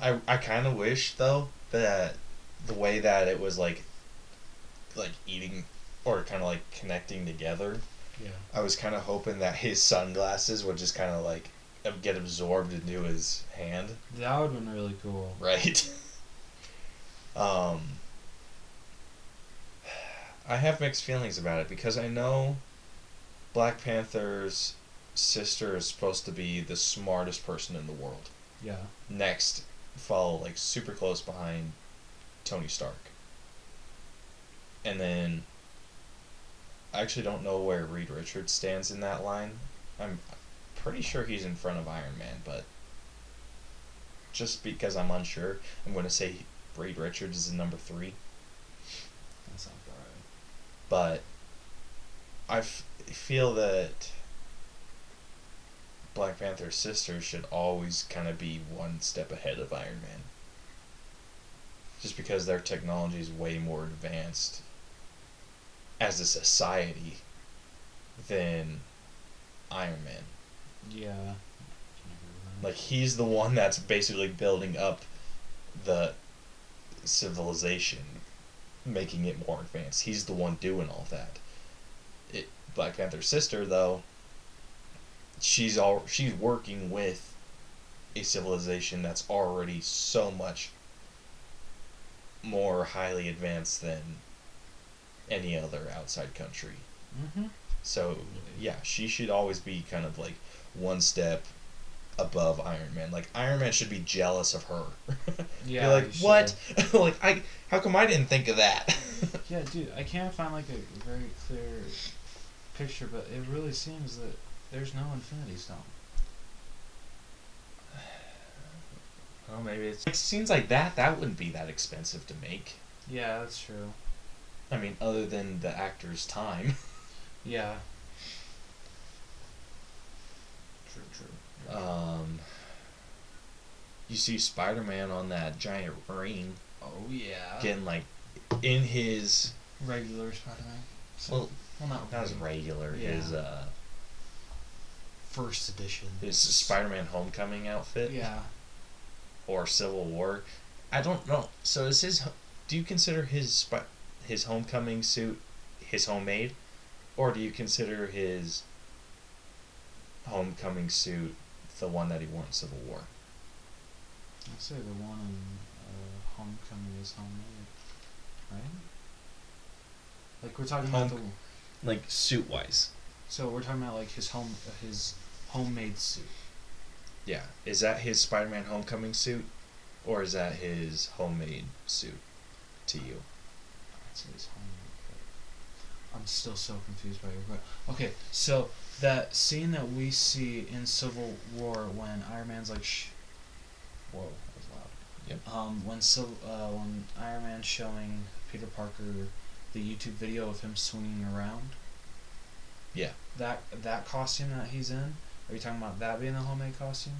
I I kind of wish though that the way that it was like like eating or kind of like connecting together, Yeah. I was kind of hoping that his sunglasses would just kind of like get absorbed into his hand, That would have been really cool. right? um I have mixed feelings about it because I know Black Panther's sister is supposed to be the smartest person in the world. Yeah. next follow like super close behind Tony Stark. And then I actually don't know where Reed Richards stands in that line. I'm pretty sure he's in front of Iron Man, but just because I'm unsure, I'm going to say Reed Richards is in number 3, That sounds alright. But I f- feel that Black Panther's sister should always kind of be one step ahead of Iron Man. Just because their technology is way more advanced as a society than Iron Man. Yeah. Can agree with that. Like he's the one that's basically building up the civilization, making it more advanced. He's the one doing all that. It Black Panther's sister though, she's all she's working with a civilization that's already so much more highly advanced than any other outside country. Mm-hmm. So yeah, she should always be kind of like one step above Iron Man. Like Iron Man should be jealous of her. Yeah, Be like, what? like I how come I didn't think of that? Yeah, dude, I can't find like a very clear picture, but it really seems that there's no Infinity Stone. well, maybe it's like scenes like that. That wouldn't be that expensive to make. Yeah, that's true. I mean, other than the actor's time. Yeah. True, true. Um, you see Spider Man on that giant ring, oh yeah. getting like in his regular Spider-Man. So, well, well, not not his regular, Yeah. his uh, first edition. his Spider Man Homecoming outfit. Yeah. or Civil War. I don't know. So is his? Do you consider his his homecoming suit his homemade, or do you consider his homecoming suit the one that he wore in Civil War? I'd say the one in uh, Homecoming is homemade, right? Like we're talking about the. Like suit wise. So we're talking about like his home, uh, his homemade suit. Yeah. Is that his Spider-Man homecoming suit, or is that his homemade suit? To you. I'd say his homemade. I'm still so confused by your question. Okay, so that scene that we see in Civil War when Iron Man's like, shh. Whoa, that was loud. Yep. Um, when Civ- uh, when Iron Man's showing Peter Parker the YouTube video of him swinging around. Yeah. That that costume that he's in. Are you talking about that being the homemade costume?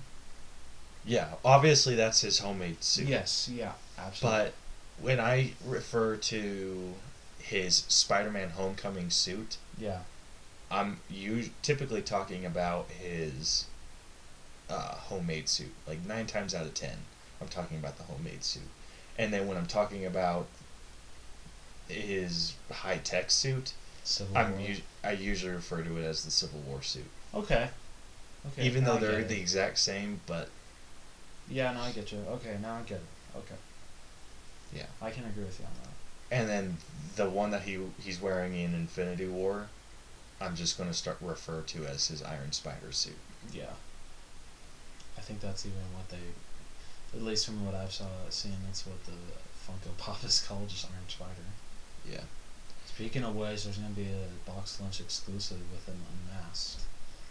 Yeah. Obviously, that's his homemade suit. Yes. Yeah. Absolutely. But when I refer to his Spider-Man homecoming suit, yeah. I'm you typically talking about his uh, homemade suit. Like nine times out of ten, I'm talking about the homemade suit. And then when I'm talking about his high tech suit, Civil I'm War. u- I usually refer to it as the Civil War suit. Okay. Okay. Even though they're the exact same, but Yeah, no, I get you. Okay, now I get it. Okay. Yeah. I can agree with you on that. and then the one that he he's wearing in Infinity War, I'm just going to start refer to as his Iron Spider suit. Yeah. I think that's even what they, at least from what I've saw seen, that's what the Funko Pop is called, just Iron Spider. Yeah. Speaking of which, there's gonna be a box lunch exclusive with him unmasked.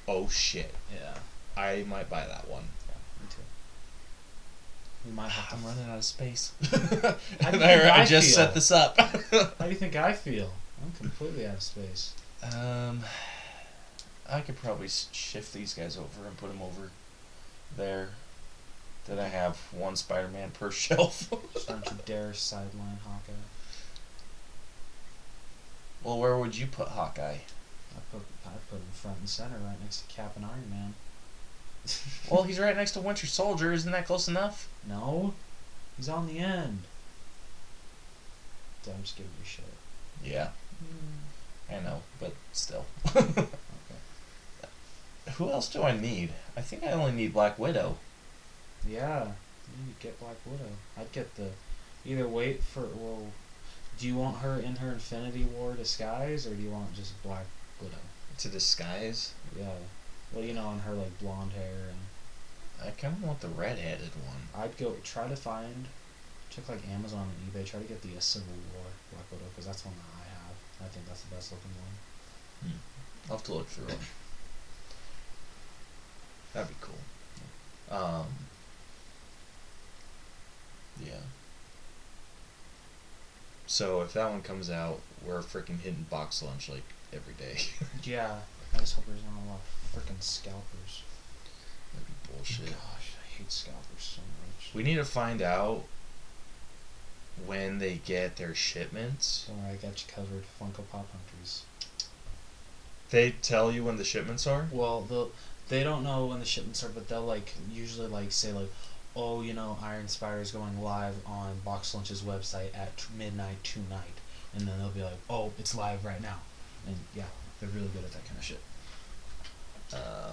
Oh shit! Yeah. I might buy that one. Yeah, me too. We might have to. Ah. I'm running out of space. How do you I, I I just feel? set this up. How do you think I feel? I'm completely out of space. Um, I could probably shift these guys over and put them over there. Then I have one Spider-Man per shelf. Just don't you dare sideline Hawkeye. well, where would you put Hawkeye? I put I put him front and center right next to Cap and Iron Man. Well, he's right next to Winter Soldier. Isn't that close enough? no, he's on the end. Dude, I'm just giving you shit. Yeah, I know, but still. Okay. Who else do I need? I think I only need Black Widow. Yeah, you need to get Black Widow. I'd get the either wait for well. Do you want her in her Infinity War disguise, or do you want just Black Widow? To disguise? Yeah. Well, you know, on her like blonde hair, and I kind of want the red-headed one. I'd go try to find, check like Amazon and eBay, try to get the Civil War Black Widow because that's one that I think that's the best looking one. I'll have to look through them. That'd be cool. Um. Yeah. So if that one comes out, we're freaking hitting box lunch like every day. Yeah. I just hope there's not a lot of freaking scalpers. That'd be bullshit. Gosh, I hate scalpers so much. We need to find out when they get their shipments. Don't worry, I got you covered. Funko Pop Hunters. They tell you when the shipments are. Well, they'll they don't know when the shipments are, but they'll like usually like say like, oh, you know, Iron Spider is going live on Box Lunch's website at t- midnight tonight, and then they'll be like, oh, it's live right now, and yeah, they're really good at that kind of shit. Uh,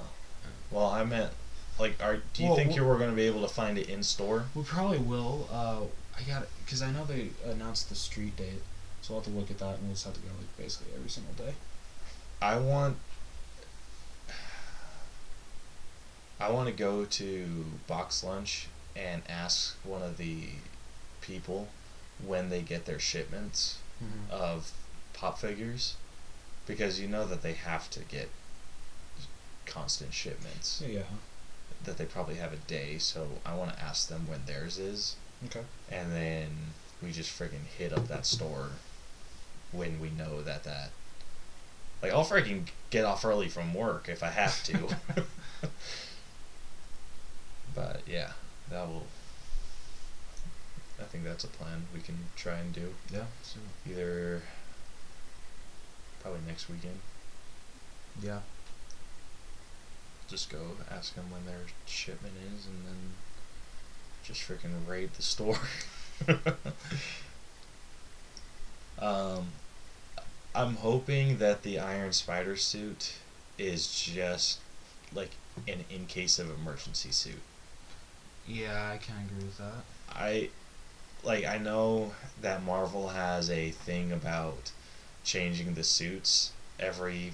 well, I meant like, are do you Well, think you were going to be able to find it in store? We probably will. Uh, I got it because I know they announced the street date, so I'll have to look at that, and we'll just have to go like basically every single day. I want I want to go to box lunch and ask one of the people when they get their shipments Mm-hmm. of pop figures because you know that they have to get constant shipments Yeah. that they probably have a day so I want to ask them when theirs is Okay. and then we just friggin' hit up that store when we know that that like I'll freaking get off early from work if I have to. but yeah, that will. I think that's a plan we can try and do Yeah. So. either probably next weekend. Yeah. Just go ask them when their shipment is, and then just freaking raid the store. um, I'm hoping that the Iron Spider suit is just like an in case of emergency suit. Yeah, I can agree with that. I like I know that Marvel has a thing about changing the suits every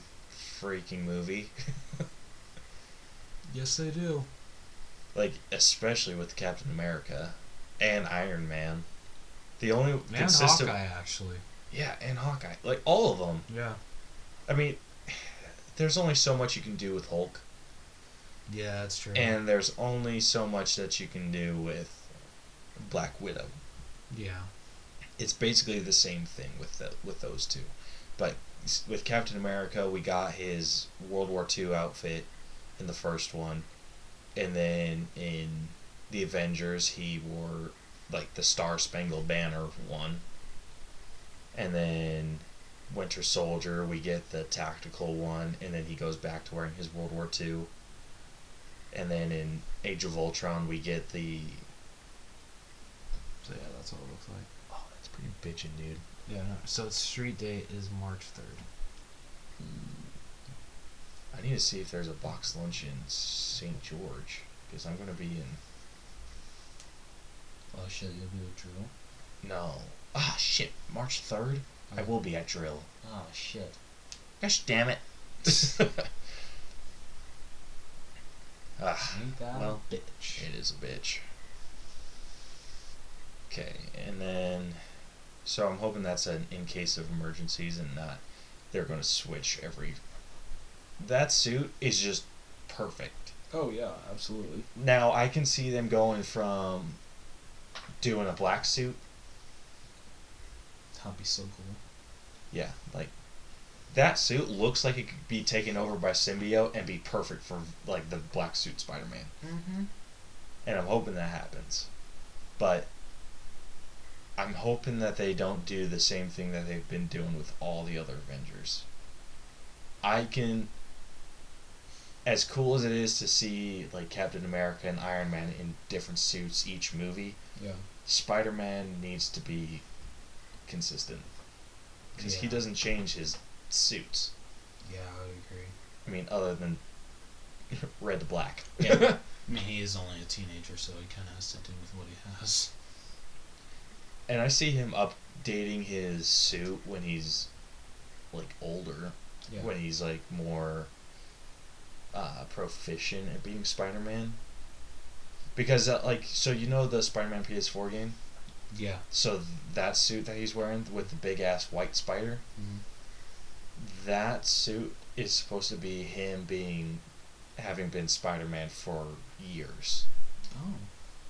freaking movie. Yes, they do. Like especially with Captain America and Iron Man. The only And consistent Hawkeye, actually. Yeah, and Hawkeye. Like all of them. Yeah. I mean, there's only so much you can do with Hulk Yeah, that's true. and there's only so much that you can do with Black Widow. yeah. it's basically the same thing with the, with those two. But with Captain America, we got his World War II outfit in the first one, and then in the Avengers, he wore like the Star Spangled Banner one, and then Winter Soldier, we get the tactical one, and then he goes back to wearing his World War II. And then in Age of Ultron, we get the So yeah, that's what it looks like. oh, that's pretty bitchin', dude. Yeah. No, so its street date is March third. Hmm. I need to see if there's a box lunch in St. George because I'm gonna be in. Oh shit, you'll be at drill. No. Ah shit. March third. I will be at Drill. Oh shit. Gosh damn it. ah, well, bitch? it is a bitch. Okay, and then, so I'm hoping that's an in case of emergencies and not they're gonna switch every. That suit is just perfect. Oh yeah, absolutely. Now I can see them going from doing a black suit. That'd be so cool. Yeah, like that suit looks like it could be taken over by symbiote and be perfect for like the black suit Spider-Man. Mm-hmm. And I'm hoping that happens. But I'm hoping that they don't do the same thing that they've been doing with all the other Avengers. I can. As cool as it is to see like Captain America and Iron Man in different suits each movie, Yeah. Spider Man needs to be consistent because he doesn't change his suits. Yeah, I would agree. I mean, other than red to black. Yeah. I mean, he is only a teenager, so he kind of has to do with what he has. and I see him updating his suit when he's like older, Yeah. when he's like more uh, proficient at being Spider-Man. Because uh, like so you know the Spider-Man PS4 game, Yeah. so that suit that he's wearing with the big ass white spider, Mm-hmm. that suit is supposed to be him being having been Spider-Man for years. Oh.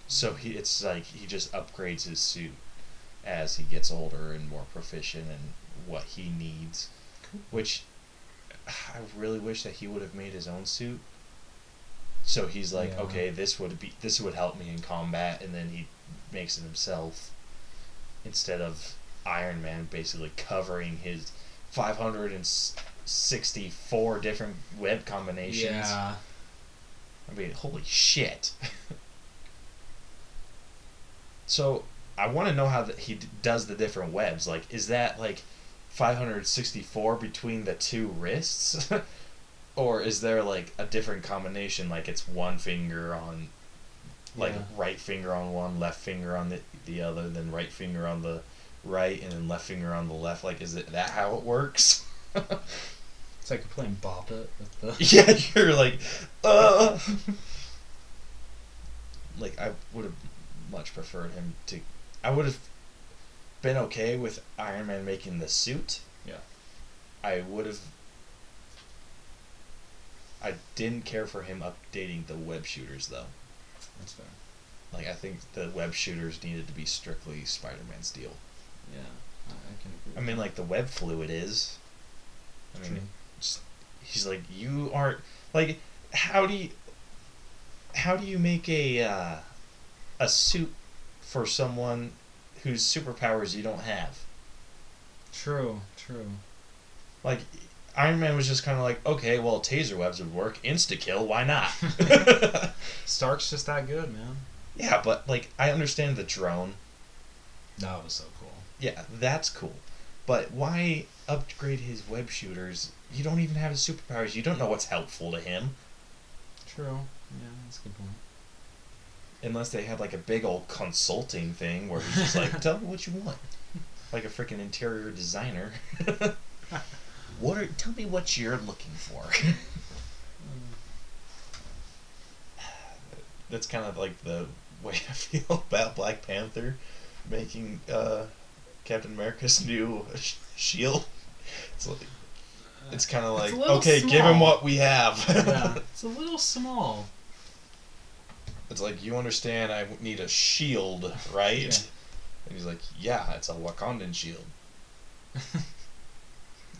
So he it's like he just upgrades his suit as he gets older and more proficient in what he needs. Cool. Which I really wish that he would have made his own suit. So he's like, Yeah. okay, this would be this would help me in combat, and then he makes it himself instead of Iron Man basically covering his five hundred and sixty-four different web combinations. Yeah. I mean, holy shit. so, I want to know how the, he d- does the different webs. Like, is that like 564 between the two wrists? or is there like a different combination? Like, it's one finger on, like, Yeah. right finger on one, left finger on the, the other, then right finger on the right, and then left finger on the left? Like, is it that how it works? It's like you're playing Bop It with the. Yeah, you're like, uh. like I would have much preferred him to. I would have been okay with Iron Man making the suit. Yeah. I would have. I didn't care for him updating the web shooters though. That's fair. Like I think the web shooters needed to be strictly Spider-Man's deal. Yeah, I, I can agree. I mean, like the web fluid is. I mean, True. just- he's like you aren't like how do you how do you make a uh, a suit for someone whose superpowers you don't have True. True. like iron man was just kind of like okay well taser webs would work insta kill why not Stark's just that good, man. yeah but like i understand the drone That was so cool. yeah that's cool but why upgrade his web shooters you don't even have his superpowers you don't know what's helpful to him True. Yeah, that's a good point. Unless they had like a big old consulting thing where he's just like, tell me what you want. Like a freaking interior designer. what are tell me what you're looking for. That's kind of like the way I feel about Black Panther making uh, Captain America's new sh- shield. It's like it's kind of like a little okay, give him what we have. yeah, it's a little small. It's like you understand. I need a shield, right? Yeah. And he's like, "Yeah, it's a Wakandan shield.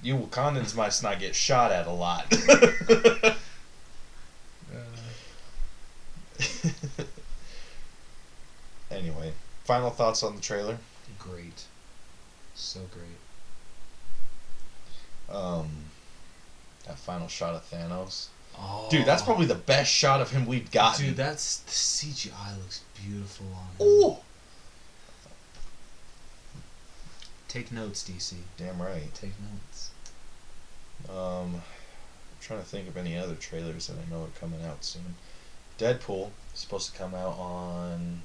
you Wakandans must not get shot at a lot." anyway, final thoughts on the trailer. Great. So great. Um, that final shot of Thanos, Oh, dude. That's probably the best shot of him we've gotten. Dude, that's the CGI looks beautiful on him. Ooh, Take notes, DC. damn right. Take notes. Um, I'm trying to think of any other trailers that I know are coming out soon. Deadpool is supposed to come out on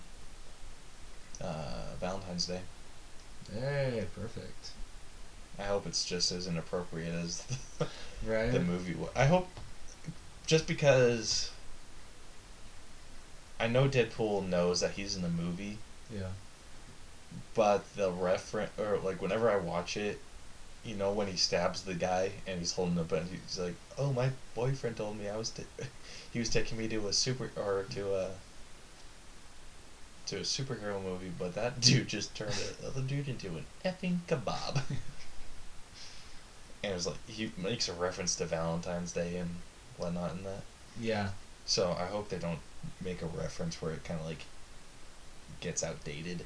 uh, Valentine's Day. Hey, perfect. I hope it's just as inappropriate as the, Right? the movie. I hope just because I know Deadpool knows that he's in the movie, Yeah. but the reference or like whenever I watch it, you know when he stabs the guy and he's holding up and he's like, "Oh, my boyfriend told me I was t- he was taking me to a super or to a to a superhero movie, but that dude just turned the other dude into an effing kebab." and it was like he makes a reference to Valentine's Day and whatnot in that. Yeah. So I hope they don't make a reference where it kind of like gets outdated.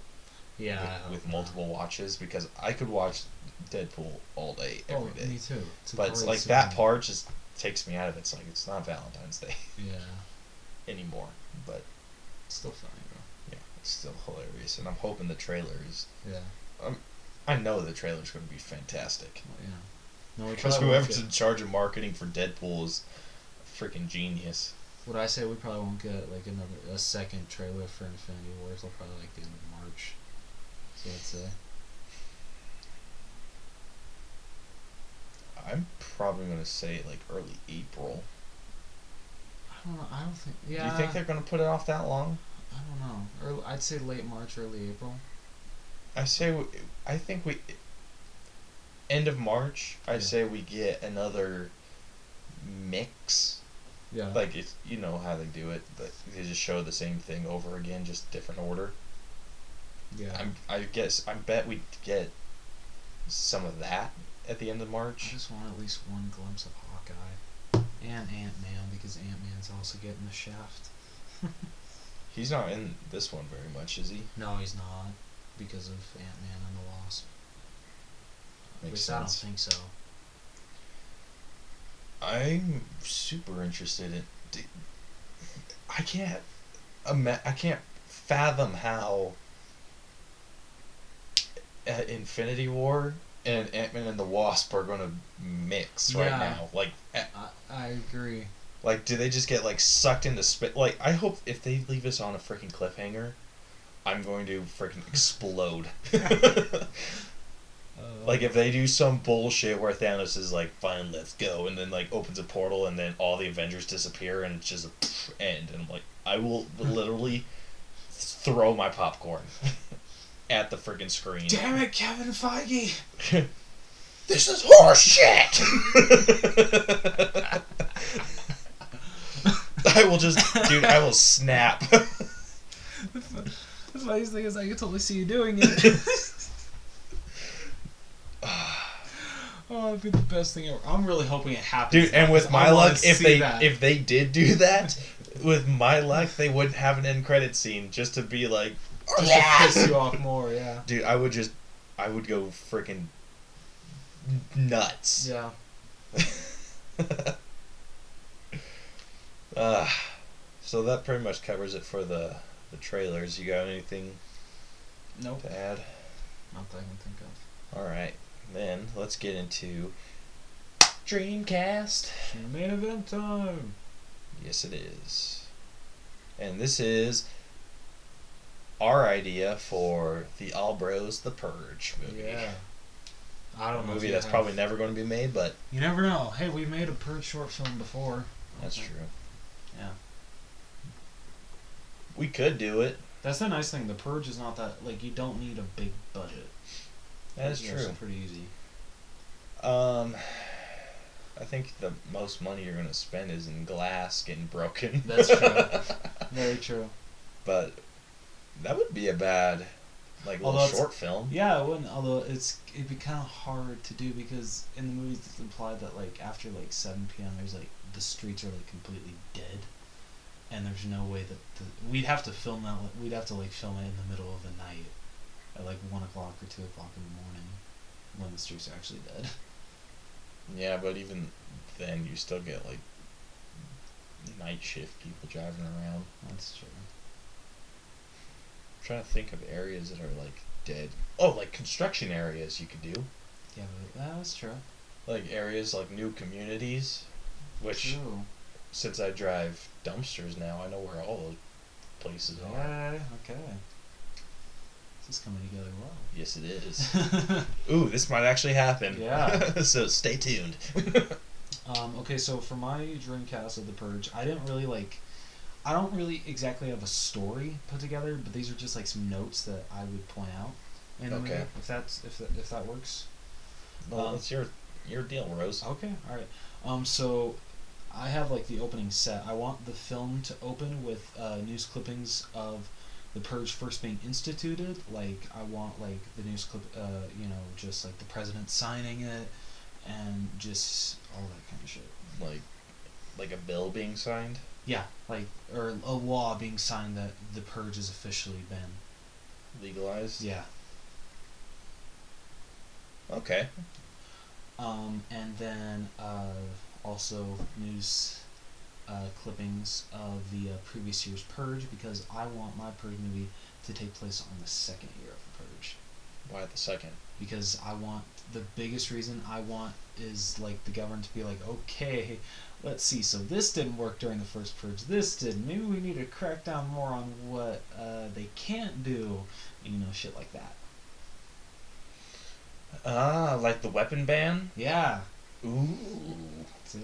Yeah, with, with not. multiple watches because I could watch Deadpool all day oh, every oh, day. me too. It's but it's like that part just takes me out of it. It's like it's not Valentine's Day Yeah, anymore. But it's still funny yeah, it's still hilarious, and I'm hoping the trailer is. though. Yeah, um, I know the trailer's going to be fantastic. well, yeah. No, Because whoever's in charge of marketing for Deadpool is freaking genius. What I say we probably won't get like another a second trailer for Infinity War till probably like the end of March. So I'd say. I'm probably going to say like early April. I don't know. I don't think. Yeah. Do you think they're going to put it off that long? I don't know. Early, I'd say late March, early April. I say we, I think we end of March. I Yeah. say we get another mix. Yeah. Like it's you know how they do it, but they just show the same thing over again, just different order. yeah. I'm I guess I bet we get some of that at the end of March. I just want at least one glimpse of Hawkeye and Ant Man because Ant Man's also getting the shaft. He's not in this one very much, is he? No, he's not because of Ant Man and the Wasp. At Makes least I don't think so. I'm super interested in. I can't. I can't fathom how. Infinity War and Ant Man and the Wasp are gonna mix right Yeah. now. Like, I agree. like, do they just get like sucked into space? Like, I hope if they leave us on a freaking cliffhanger, I'm going to freaking explode. Like if they do some bullshit where Thanos is like, "Fine, let's go," and then like opens a portal, and then all the Avengers disappear, and it's just a end, and I'm like, I will literally throw my popcorn at the freaking screen. Damn it, Kevin Feige! this is horseshit. I will just, dude, I will snap. the funniest thing is I can totally see you doing it. oh, it'd be the best thing ever. I'm really hoping it happens. Dude, and with my luck, if they that. if they did do that, with my luck, they wouldn't have an end credit scene just to be like, just to piss you off more, yeah. dude, I would just, I would go freaking nuts. Yeah. uh, so that pretty much covers it for the the trailers. You got anything Nope. to add? Not that I can think of. All right, then let's get into Dreamcast. Main event time. Yes, it is. And this is our idea for the All Bros The Purge movie. Yeah. I A don't know. movie that's have- probably never going to be made, but You never know. Hey, we made a Purge short film before. that's Okay. true. Yeah. We could do it. That's the nice thing. The Purge is not that like you don't need a big budget. That is true. Pretty easy. Um, I think the most money you're going to spend is in glass getting broken. That's true. Very true. but that would be a bad, like, little Although it's- short film. Yeah, it wouldn't. Although it's it'd be kind of hard to do because in the movies it's implied that like after like seven p.m. there's like the streets are like completely dead, and there's no way that the, we'd have to film that. We'd have to like film it in the middle of the night, at like one o'clock or two o'clock in the morning, when the streets are actually dead. Yeah, but even then, you still get, like, night shift people driving around. That's true. I'm trying to think of areas that are, like, dead. Oh, like construction areas you could do. Yeah, but, yeah, that's true. Like, areas like new communities. Which, True. since I drive dumpsters now, I know where all those places are. Yeah. Okay. Is coming together well. Yes, it is. Ooh, this might actually happen. Yeah. so stay tuned. Um, okay, so for my Dreamcast of the Purge, I didn't really like. I don't really exactly have a story put together, but these are just like some notes that I would point out. Movie, Okay. if that's if that, if that works. well, Um, it's your your deal, Rose. Okay. All right. Um. So, I have like the opening set. I want the film to open with uh, news clippings of the purge first being instituted. Like I want like the news clip. Uh. You know, just like the president signing it, and just all that kind of shit. Like, like a bill being signed. Yeah, like or a law being signed that the purge has officially been legalized. Yeah. Okay. Um, and then uh, also news uh, clippings of the uh, previous year's Purge because I want my Purge movie to take place on the second year of the Purge. Why the second? Because I want the biggest reason I want is like the government to be like, okay, let's see. So this didn't work during the first purge. This did. Maybe we need to crack down more on what uh, they can't do. You know, shit like that. Ah, like the weapon ban. Yeah. Ooh. See?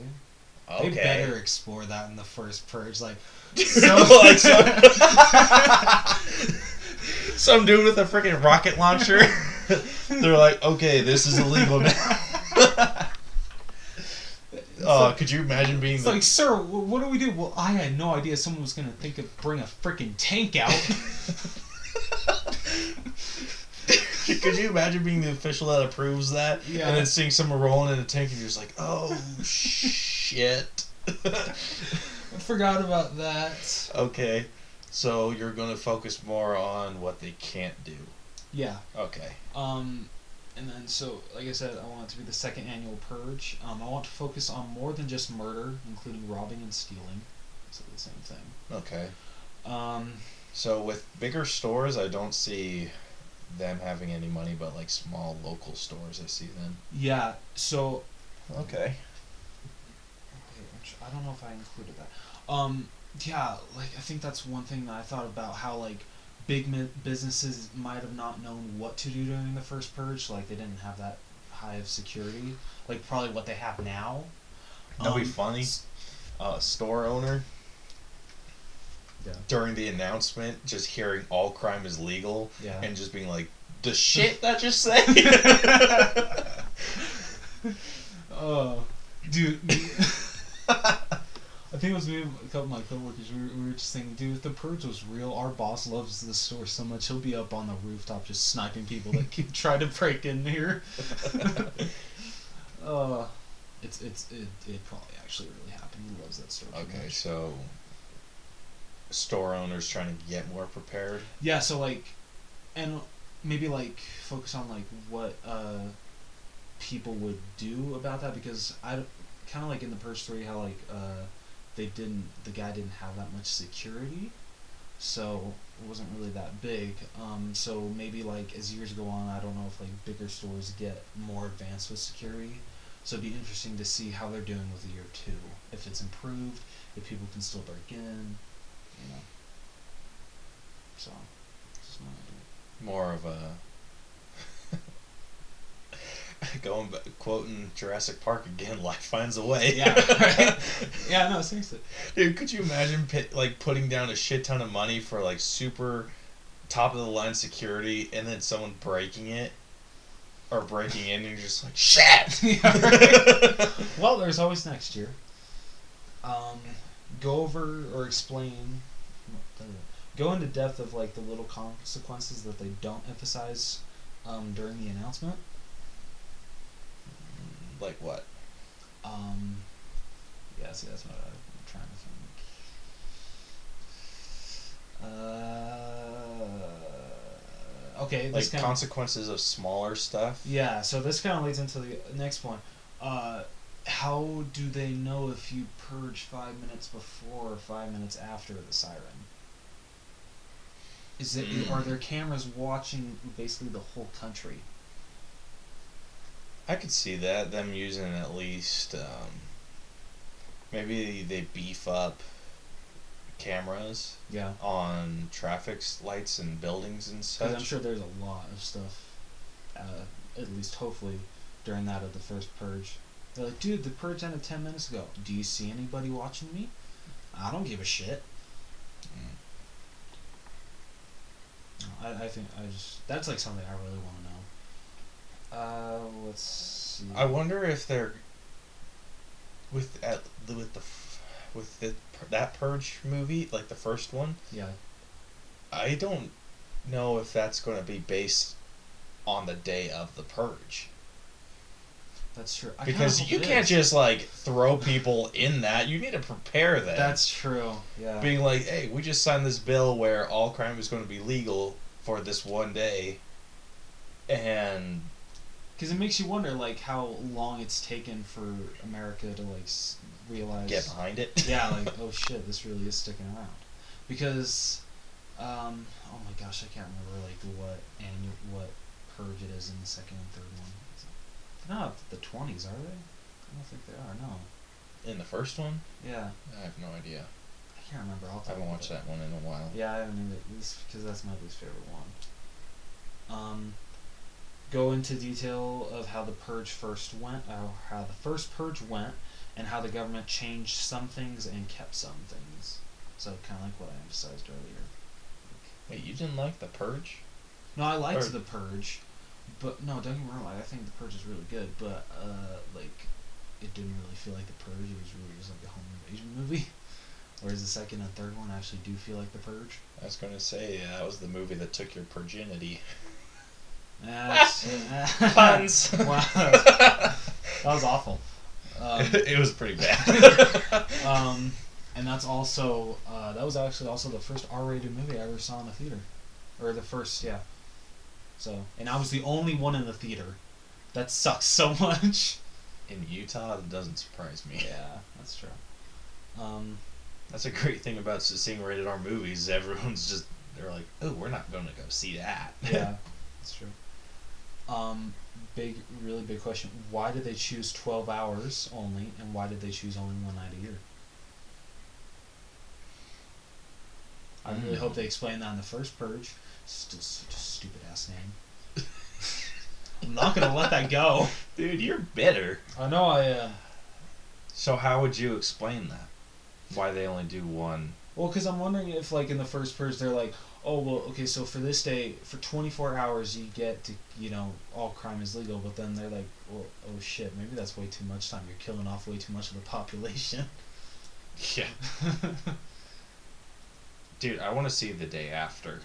Okay. They better explore that in the first purge. Like, so, like some, some dude with a freaking rocket launcher. They're like, okay, this is illegal now. Oh, could you imagine being It's the like, sir, what do we do? Well, I had no idea someone was gonna think of bring a freaking tank out. Could you imagine being the official that approves that? Yeah. And then seeing someone rolling in a tank and you're just like, oh shit. I forgot about that. okay. So you're gonna focus more on what they can't do. Yeah. Okay. Um, and then so, like I said, I want it to be the second annual purge. Um, I want to focus on more than just murder, including robbing and stealing. So the same thing. Okay. Um, So with bigger stores, I don't see them having any money, but like small local stores, I see them. yeah. So Okay. I don't know if I included that. Um, yeah, like I think that's one thing that I thought about how like big mi- businesses might have not known what to do during the first purge. Like they didn't have that high of security, like probably what they have now. That'd be Um, funny. Uh, store owner Yeah. during the announcement, just hearing all crime is legal Yeah. and just being like, the shit that just say. Oh, dude. I think it was me and a couple of my coworkers. We were, we were just thinking, dude, if the purge was real, our boss loves the store so much. He'll be up on the rooftop just sniping people that keep try to break in here. uh, it's it's it, it probably actually really happened. He loves that store. okay, so store owners trying to get more prepared. Yeah, so like, and maybe like focus on like what uh people would do about that because I kind of like in the Purge three how like uh they didn't the guy didn't have that much security, so it wasn't really that big. Um, so maybe like as years go on, I don't know if like bigger stores get more advanced with security. So it'd be interesting to see how they're doing with year two. If it's improved, if people can still break in, you know. So, just my idea. More of a. Going back, quoting Jurassic Park again, life finds a way. Yeah, right? Yeah, no, seriously. Dude, could you imagine pi- like putting down a shit ton of money for like super top of the line security and then someone breaking it or breaking in and you're just like shit. Yeah, right. Well, there's always next year. Um, go over or explain. Go into depth of like the little consequences that they don't emphasize um, during the announcement. Like what? Um, yeah, see, that's what I'm trying to think. Uh, okay, Like kind consequences of smaller stuff? Yeah, so this kind of leads into the next point. Uh, how do they know if you purge five minutes before or five minutes after the siren? Is it Mm. are there cameras watching basically the whole country? I could see that them using at least um, maybe they beef up cameras Yeah, on traffic lights and buildings and such. I'm sure there's a lot of stuff. Uh, at least hopefully during that of the first purge. They're like, dude, the purge ended ten minutes ago. Do you see anybody watching me? I don't give a shit. No, I, I think I just that's like something I really want to know. Uh, let's see. I wonder if they're with at with the with the, that purge movie, like the first one. yeah, I don't know if that's going to be based on the day of the purge that's true. I because you can't is. just like throw people in that. You need to prepare them. That's true. Yeah. being like, hey, we just signed this bill where all crime is going to be legal for this one day, and Because it makes you wonder, like, how long it's taken for America to like s- realize. get behind it. yeah, like, oh shit, this really is sticking around. Because, um, oh my gosh, I can't remember like what annual what purge it is in the second and third one. They're not the twenties, are they? I don't think they are. No. in the first one, Yeah, I have no idea. I can't remember. I'll I haven't watched that one in a while. Yeah, I haven't either. Because that's my least favorite one. Um, go into detail of how the purge first went, uh, how the first purge went, and how the government changed some things and kept some things. So kind of like what I emphasized earlier. Wait, you didn't like the Purge? No, I liked Or- the purge, but no, don't get me wrong. Like, I think the purge is really good, but uh, like it didn't really feel like the purge. It was really just like a home invasion movie. Whereas the second and third one actually do feel like the purge. I was gonna say that was the movie that took your virginity. That's, Puns. wow, that was awful. Um, it was pretty bad. um, and that's also uh, that was actually also the first R-rated movie I ever saw in the theater, or the first, yeah. So, and I was the only one in the theater. That sucks so much. in Utah, that doesn't surprise me. Yeah, that's true. Um, That's a great thing about seeing rated R movies. Everyone's just they're like, oh, we're not going to go see that. yeah, that's true. Um, big, really big question. Why did they choose twelve hours only, and why did they choose only one night a year? I really Mm. hope they explain that in the first purge. Still such a stupid ass name. I'm not gonna let that go. Dude, you're bitter. I know I. Uh, So how would you explain that? Why they only do one? well, because I'm wondering if, like, in the first purge, they're like, oh, well, okay, so for this day, for 24 hours, you get to, you know, all crime is legal. But then they're like, well, oh shit, maybe that's way too much time. You're killing off way too much of the population. Yeah. Dude, I want to see the day after.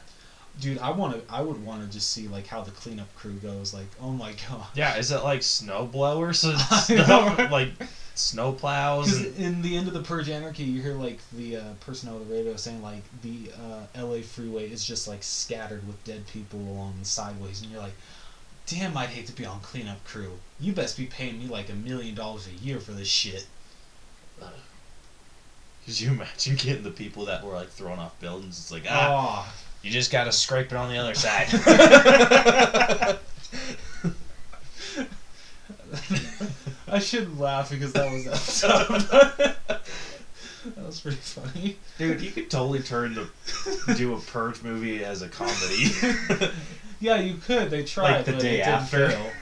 Dude, I want to. I would want to just see like how the cleanup crew goes. Like, oh my god. Yeah, is it like snow blowers and stuff? like snow plows? And... in the end of the Purge Anarchy, you hear like the uh, person over the radio saying like the uh, L.A. freeway is just like scattered with dead people along the sideways, and you're like, damn, I'd hate to be on cleanup crew. You best be paying me like a million dollars a year for this shit. Could you imagine getting the people that were like thrown off buildings? It's like, ah, Oh, you just gotta scrape it on the other side. I shouldn't laugh because that was that. that was pretty funny. Dude, you could totally turn the do a purge movie as a comedy. Yeah, you could. They tried, Like the but day it didn't after.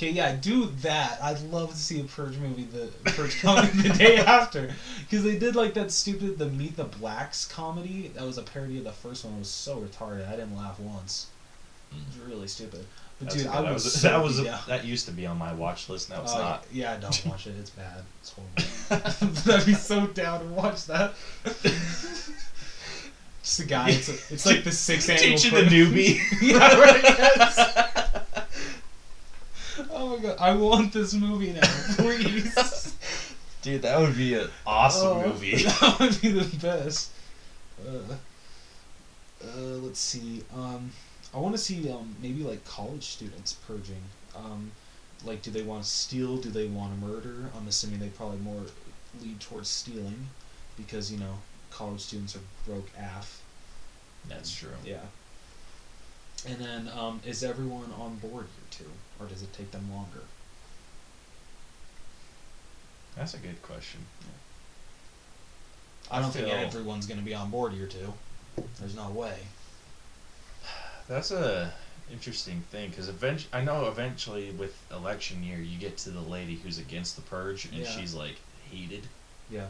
Okay, yeah, do that. I'd love to see a Purge movie, the Purge comedy the day after, because they did like that stupid the Meet the Blacks comedy. That was a parody of the first one. It was so retarded. I didn't laugh once. Hmm. It was really stupid. But That's dude, good. I that was, was, so that was down. that used to be on my watch list. Now it's Oh, not. Yeah, don't watch it. It's bad. It's horrible. I'd be so down to watch that. Just a guy. It's, a, it's like the sixth annual. Teaching the newbie. yeah, right. Yes. oh my god, I want this movie now, please. Dude, that would be an awesome Oh, movie. That would be the best. Uh, uh, let's see. Um, I want to see um maybe like college students purging. Um, like, do they want to steal? Do they want to murder? I'm assuming they probably more lead towards stealing, because you know college students are broke af. That's true. Yeah. And then, um, is everyone on board here too, or does it take them longer? That's a good question. I don't think everyone's gonna be on board here too. There's no way. That's a interesting thing because eventually, I know eventually with election year, you get to the lady who's against the purge, and Yeah. she's like hated. Yeah.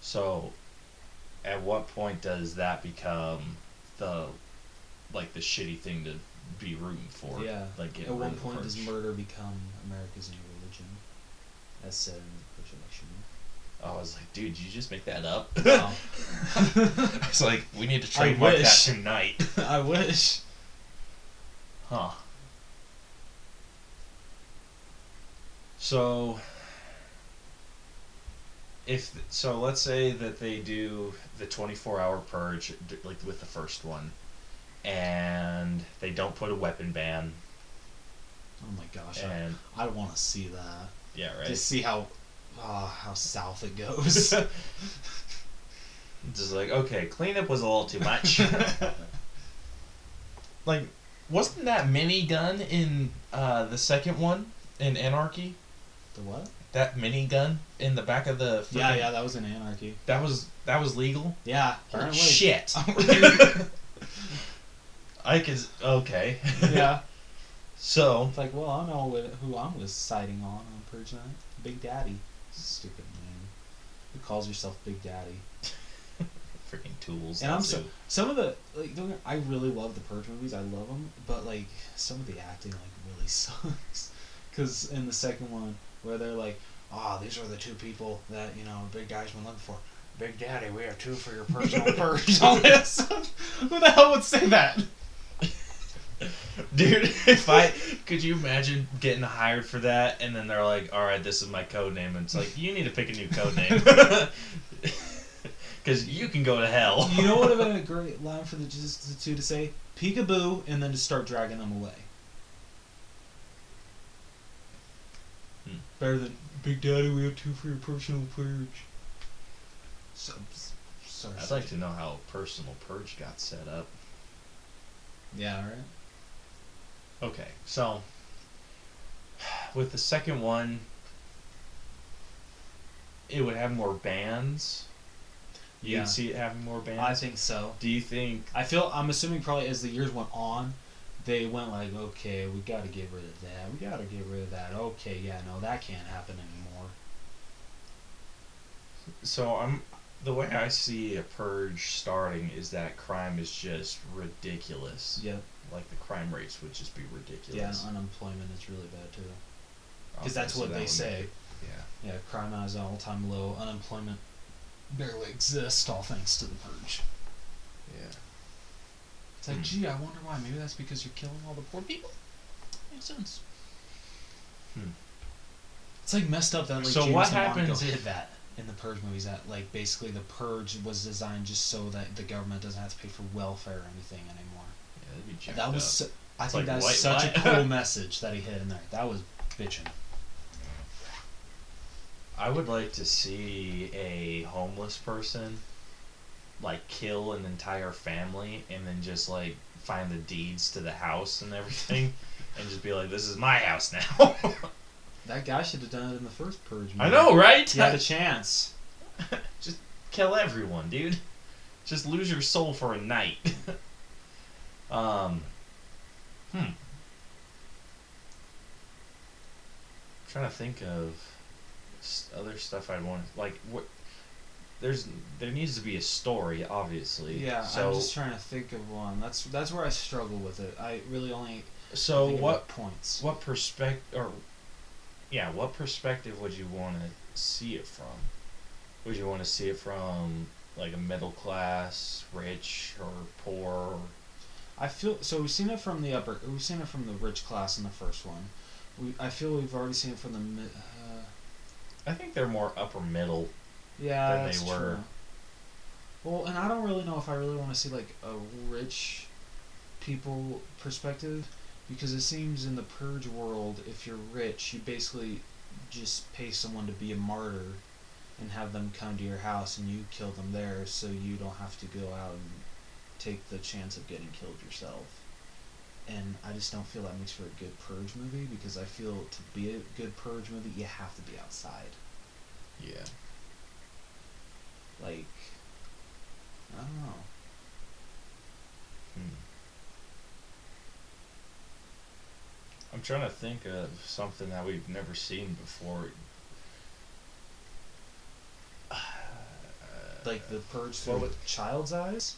So, at what point does that become the like the shitty thing to be rooting for? Yeah. Like At one point does murder become America's new religion, as said in the Purge election? Oh, I was like, dude, did you just make that up? Wow. I was like, we need to trademark that tonight. I wish. Huh. So, if so, let's say that they do the twenty-four hour purge, like with the first one. And they don't put a weapon ban. Oh my gosh, And I, I want to see that. yeah, right. To see how, ah, how south it goes. Just like okay, cleanup was a little too much. like, wasn't that mini gun in uh, the second one in Anarchy? the what? That minigun in the back of the Yeah, yeah, that was in Anarchy. that was that was legal. Yeah, Holy apparently. shit! I could okay. yeah. So It's like, well, I know what, who I was siding on on Purge Night. Big Daddy. Stupid name. Who calls yourself Big Daddy? freaking tools. And I'm so some of the like don't I really love the Purge movies. I love them, but like some of the acting like really sucks. Because in the second one, where they're like, "Ah, these are the two people that you know Big Daddy's been looking for." Big Daddy, we have two for your personal purge. All this. Who the hell would say that? Dude, if I could you imagine getting hired for that and then they're like, "All right, this is my code name." And it's like, "You need to pick a new code name." Cuz you can go to hell. You know what would have been a great line for the just the two to say? Peekaboo, and then just start dragging them away. Hmm. Better than Big Daddy. We have two for your personal purge. So, sorry. I'd like to know how personal purge got set up. Yeah. Right. Okay, so with the second one, it would have more bands. You Yeah. see it having more bands. I think so. Do you think? I feel. I'm assuming probably as the years went on, they went like, okay, we got to get rid of that. We got to get rid of that. Okay, yeah, no, that can't happen anymore. So I'm the way I see a purge starting is that crime is just ridiculous. Yeah. Like the crime rates would just be ridiculous. Yeah. Unemployment is really bad too. Because that's so what that they say. yeah. Yeah, crime is all time low. Unemployment barely exists, all thanks to the purge. Yeah. It's like, Hmm. gee, I wonder why. Maybe that's because you're killing all the poor people. Makes sense. Hmm. It's like messed up that like So James what happens did that in the Purge movies. That like basically the Purge was designed just so that the government doesn't have to pay for welfare or anything anymore. Yeah, that'd be jacked that was up. su- I It's think like that's such a cool message that he hit in there. That was bitching. I would like to see a homeless person like kill an entire family and then just like find the deeds to the house and everything and just be like, This is my house now. That guy should have done it in the first Purge. I know, right? He had a chance. just kill everyone, dude. Just lose your soul for a night. Um Hmm. trying to think of other stuff I'd want like what there's there needs to be a story obviously Yeah, so I'm just trying to think of one. That's that's where I struggle with it. I really only so what points. what perspective or yeah what perspective would you want to see it from would you want to see it from like a middle class rich or poor I feel so. We've seen it from the upper. We've seen it from the rich class in the first one. We I feel we've already seen it from the. Uh, I think they're more upper middle yeah, Than they that's were. true. Well, and I don't really know if I really want to see like a rich people perspective because it seems in the purge world, if you're rich, you basically just pay someone to be a martyr and have them come to your house and you kill them there, so you don't have to go out and take the chance of getting killed yourself. And I just don't feel that makes for a good purge movie because I feel to be a good purge movie, you have to be outside. yeah Like, I don't know. Hmm. I'm trying to think of something that we've never seen before. Like the purge What through would- a child's eyes.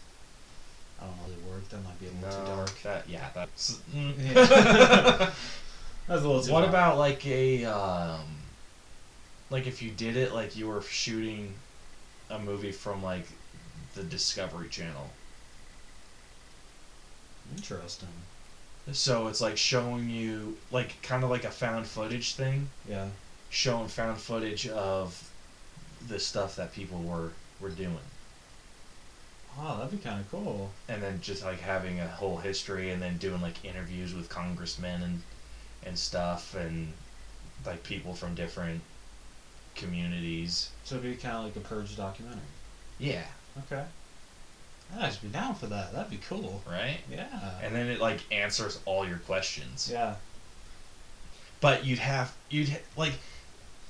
I don't know the word. That might be a little too dark. that yeah, that's. mm. Yeah. That's a little too. what far. about like a um, like if you did it like you were shooting a movie from like the Discovery Channel. Interesting. So it's like showing you like kind of like a found footage thing, Yeah. showing found footage of the stuff that people were were doing. Oh, that'd be kind of cool. and then just like having a whole history and then doing like interviews with congressmen and and stuff and like people from different communities So it'd be kind of like a purge documentary. yeah Okay. I'd just be down for that. That'd be cool. right Yeah. and then it like answers all your questions yeah. but you'd have you'd like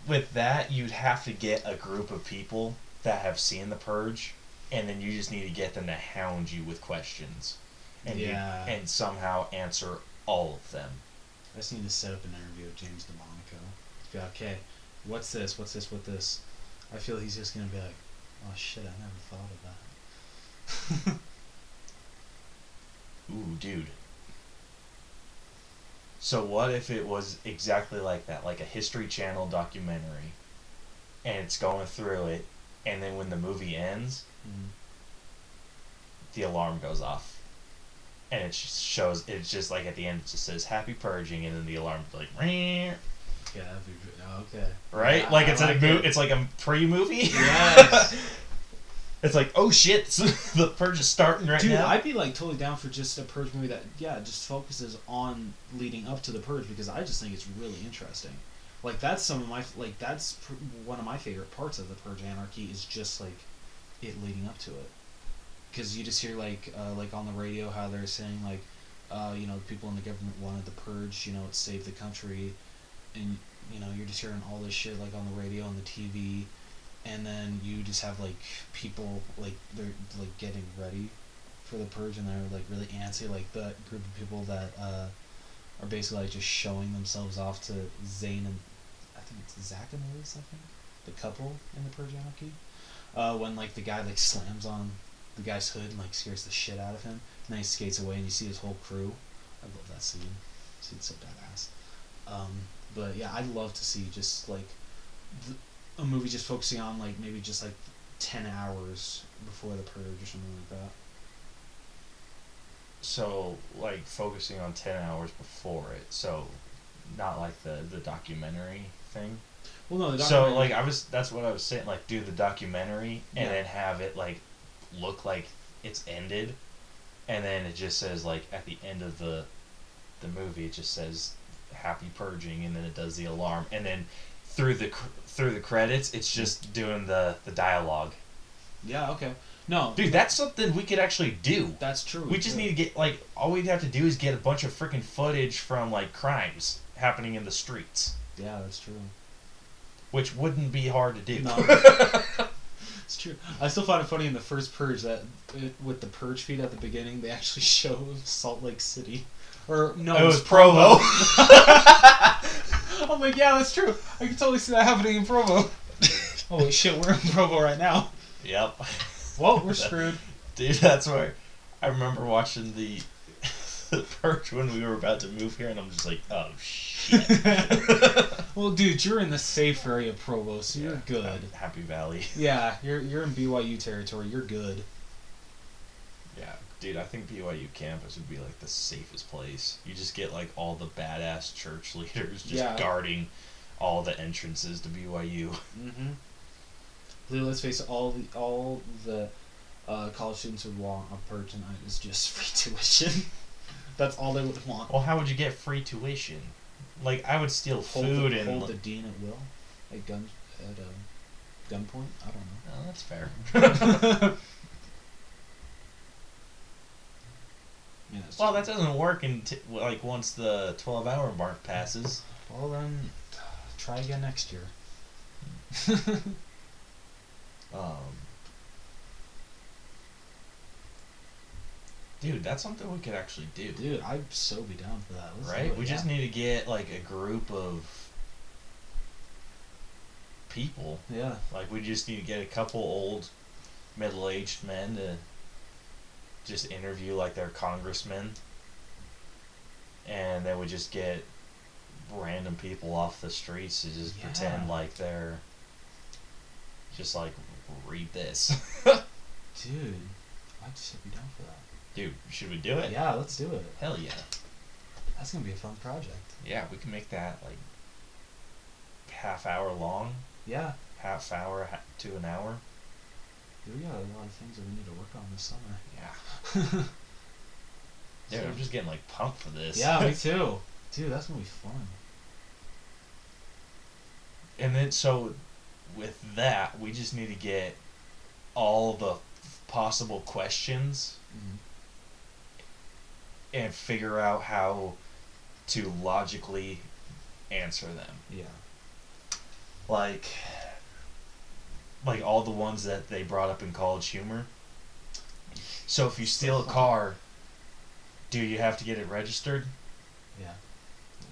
with that you'd have to get a group of people that have seen the purge and then you just need to get them to hound you with questions and you- and somehow answer all of them I just need to set up an interview with James DeMonaco. Be like, okay, what's this? What's this? What this? I feel he's just gonna be like, oh shit, I never thought of that. Ooh, dude. So what if it was exactly like that, like a History Channel documentary, and it's going through it, and then when the movie ends. The alarm goes off, and it just shows. It's just like at the end, it just says "Happy Purging," and then the alarm like, Yeah, that'd be good. Oh, okay. right? Yeah, like I it's a like mo- it. It's like a pre-movie. Yes. it's like, oh shit, the purge is starting right Dude, now. I'd be like totally down for just a purge movie that yeah just focuses on leading up to the purge because I just think it's really interesting. Like that's some of my like that's pr- one of my favorite parts of the purge anarchy is just like it leading up to it. Because you just hear like uh, like on the radio how they're saying like uh, you know people in the government wanted the purge you know it saved the country, and you know you're just hearing all this shit like on the radio and the TV and then you just have like people like they're like getting ready for the purge and they're like really antsy. Like that group of people that uh, are basically like just showing themselves off to Zayn and I think it's Zach and Liz I think? The couple in the purge anarchy uh, when like the guy like slams on the guy's hood and like scares the shit out of him and then he skates away and you see his whole crew. I love that scene. Scene's so badass. Um, but yeah I'd love to see just like a movie just focusing on like maybe just like 10 hours before the purge or something like that. So like focusing on 10 hours before it so not like the the documentary thing well no the so like i was that's what i was saying like do the documentary and Yeah. then have it like look like it's ended and then it just says like at the end of the the movie it just says happy purging and then it does the alarm and then through the cr- through the credits it's just doing the the dialogue. Yeah okay. No. Dude that's something we could actually do. That's true we just need to get like all we'd have to do is get a bunch of freaking footage from like crimes happening in the streets, yeah that's true which wouldn't be hard to do. No. it's true I still find it funny in the first purge that it, with the purge feed at the beginning they actually show Salt Lake City or no it was Provo. I'm like yeah that's true I can totally see that happening in Provo holy shit we're in Provo right now yep, well we're screwed dude. That's where I remember watching the the purge when we were about to move here, and I'm just like, oh shit. well, dude, you're in the safe area of Provo, so you're good. Happy Valley. Yeah, you're you're in BYU territory. You're good. Yeah, dude. I think BYU campus would be like the safest place. You just get like all the badass church leaders just Yeah. guarding all the entrances to BYU. Mm-hmm. Let's face it. All the all the uh, college students would want a purge tonight is just free tuition. That's all they would want. Well, how would you get free tuition? Like, I would steal Hold, food the, and. hold the dean at will, at gun at um, gunpoint. I don't know. Oh, that's fair. Yeah, that's well, that doesn't work until like once the twelve-hour mark passes. Well then, try again next year. Um, dude, that's something we could actually do, Dude, I'd so be down for that. Let's right? We just need to get like a group of people. Yeah. Like, we just need to get a couple old, middle-aged men to just interview like their congressmen, and then we just get random people off the streets to just pretend like they're just like read this. Dude, I'd so be down for that. Dude, should we do it? Yeah, let's do it. Hell yeah. That's gonna be a fun project. Yeah, we can make that like half hour long, Yeah. half hour ha- to an hour. We got a lot of things that we need to work on this summer. Yeah. Dude, So- I'm just getting like pumped for this. yeah, me too. Dude, that's gonna be fun. and then so with that, we just need to get all the possible questions Mhm. And figure out how to logically answer them. Yeah. Like like all the ones that they brought up in college humor. So if you steal a car, do you have to get it registered? Yeah.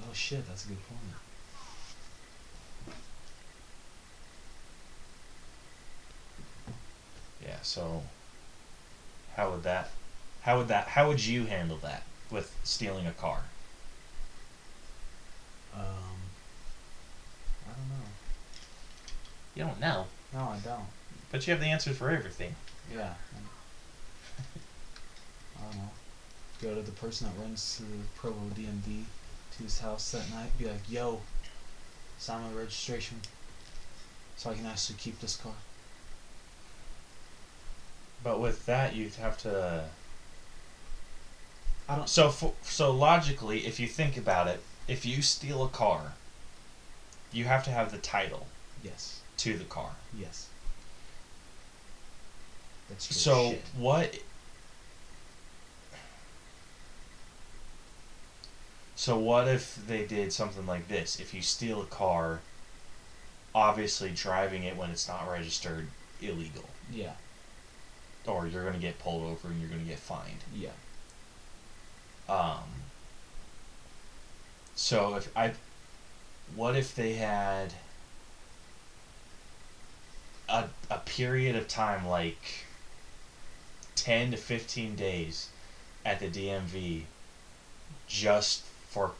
Oh shit, that's a good point. Yeah, so how would that how would that how would you handle that with stealing a car? Um. I don't know. You don't know, No, I don't. but you have the answers for everything. Yeah. I don't know. Go to the person that runs to the Provo DMV to his house that night. Be like, "Yo, sign my registration, so I can actually keep this car." But with that, you'd have to. I don't. So for, so logically, if you think about it, if you steal a car, you have to have the title Yes. to the car. Yes. That's true. So shit. what? So what if they did something like this? If you steal a car, obviously driving it when it's not registered illegal, Yeah. or you're gonna get pulled over and you're gonna get fined. Yeah. Um. So if I, what if they had a a period of time like ten to fifteen days at the DMV just for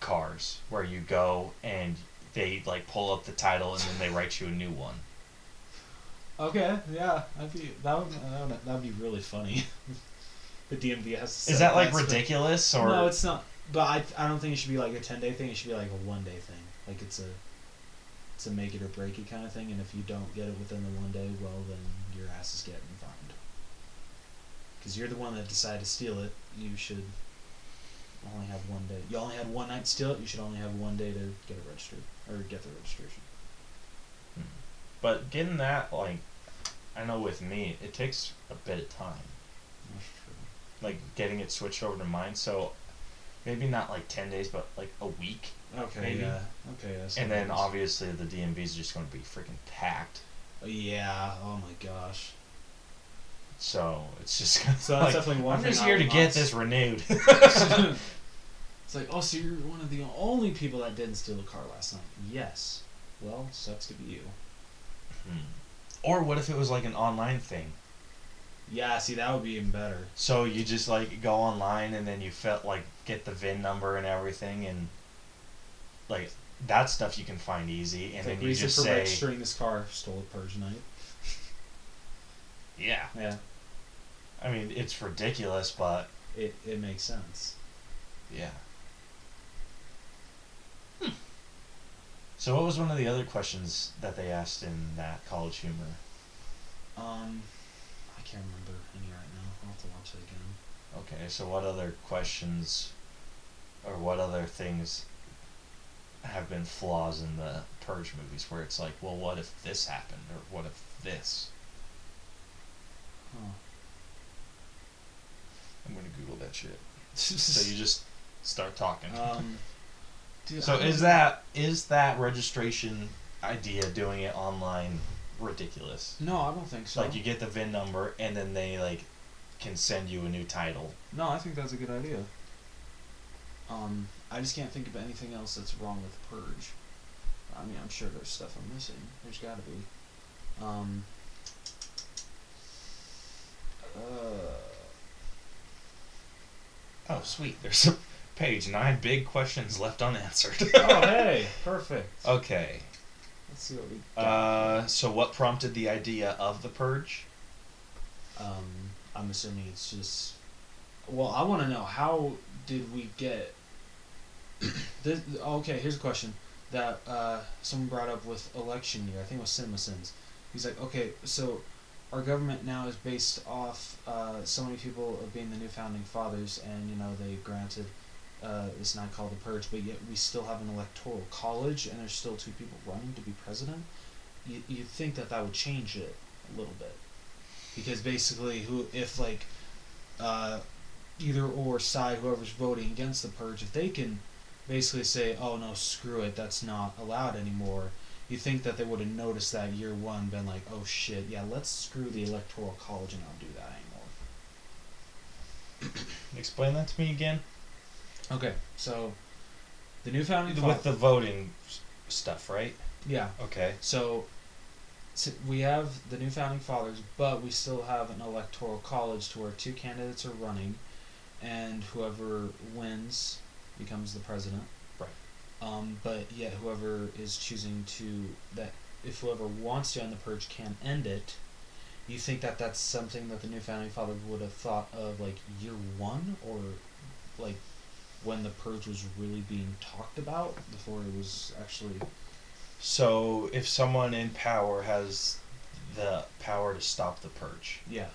cars where you go and they like pull up the title and then they write you a new one. Okay. Yeah. That'd be that would that would that'd be really funny. the DMV has. To Is that like ridiculous or No, it's not. But I I don't think it should be like a ten day thing. It should be like a one day thing. Like it's a it's a make it or break it kind of thing. And if you don't get it within the one day, well then your ass is getting fined. Because you're the one that decided to steal it. You should only have one day. You only had one night to steal it. You should only have one day to get it registered or get the registration. Hmm. But getting that, like, I know with me, it takes a bit of time. Like, getting it switched over to mine. So, maybe not like 10 days, but like a week. Okay. Maybe. Yeah. Okay. That's and then, obviously, the DMV is just going to be freaking packed. Yeah. Oh my gosh. So, it's just going to So that's definitely one I'm just here to get this renewed. It's like, oh, so you're one of the only people that didn't steal a car last night. Yes. Well, sucks to be you. Hmm. Or what if it was like an online thing? Yeah, see, that would be even better. So you just like go online and then you felt like get the VIN number and everything and like that stuff you can find easy and then you reason just for say registering this car, stole a night. yeah. Yeah, I mean it's ridiculous but it it makes sense. yeah. Hmm. So what was one of the other questions that they asked in that college humor? Um, can't remember any right now. I'll have to watch it again. Okay, so what other questions or what other things have been flaws in the Purge movies where it's like, well, what if this happened or what if this? Huh. I'm gonna Google that shit. So you just start talking. um, dude, so is that is that registration idea doing it online ridiculous? No, I don't think so. Like you get the VIN number and then they like can send you a new title. No, I think that's a good idea. Um, I just can't think of anything else that's wrong with Purge. I mean, I'm sure there's stuff I'm missing. There's got to be. Um. Uh. Oh sweet, there's a page nine big questions left unanswered. oh, hey, perfect. Okay. Let's see what we. Got. Uh, so what prompted the idea of the purge? Um, I'm assuming it's just. Well, I want to know how did we get. this, okay, here's a question that uh, someone brought up with election year. I think it was CinemaSins. He's like, okay, so our government now is based off uh, so many people of being the new founding fathers, and you know they granted uh, it's not called the purge, but yet we still have an electoral college, and there's still two people running to be president. You you think that that would change it a little bit, because basically, who if like uh, either or side, whoever's voting against the purge, if they can basically say, "Oh no, screw it, that's not allowed anymore," you think that they would have noticed that year one, been like, "Oh shit, yeah, let's screw the electoral college and not do that anymore." Explain that to me again. Okay, so the new founding With the voting stuff, right? yeah, Okay. so. s- We have the new founding fathers, but we still have an electoral college to where two candidates are running, and whoever wins becomes the president. Right. Um, but yet, whoever is choosing to that, if whoever wants to end the purge can end it, you think that that's something that the new founding father would have thought of like year one, or like when the purge was really being talked about before it was actually So if someone in power has the power to stop the purge, yeah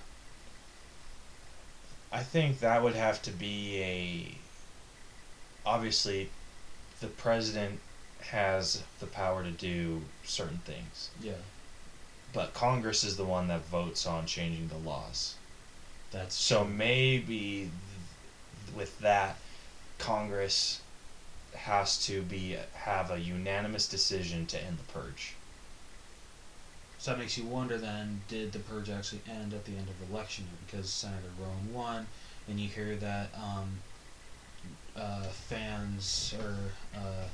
I think that would have to be a. Obviously, the president has the power to do certain things, yeah but Congress is the one that votes on changing the laws. that's So maybe th- with that, Congress has to be have a unanimous decision to end the purge. So that makes you wonder then, did the purge actually end at the end of election year? Because Senator Roan won, and you hear that um, uh, fans or uh,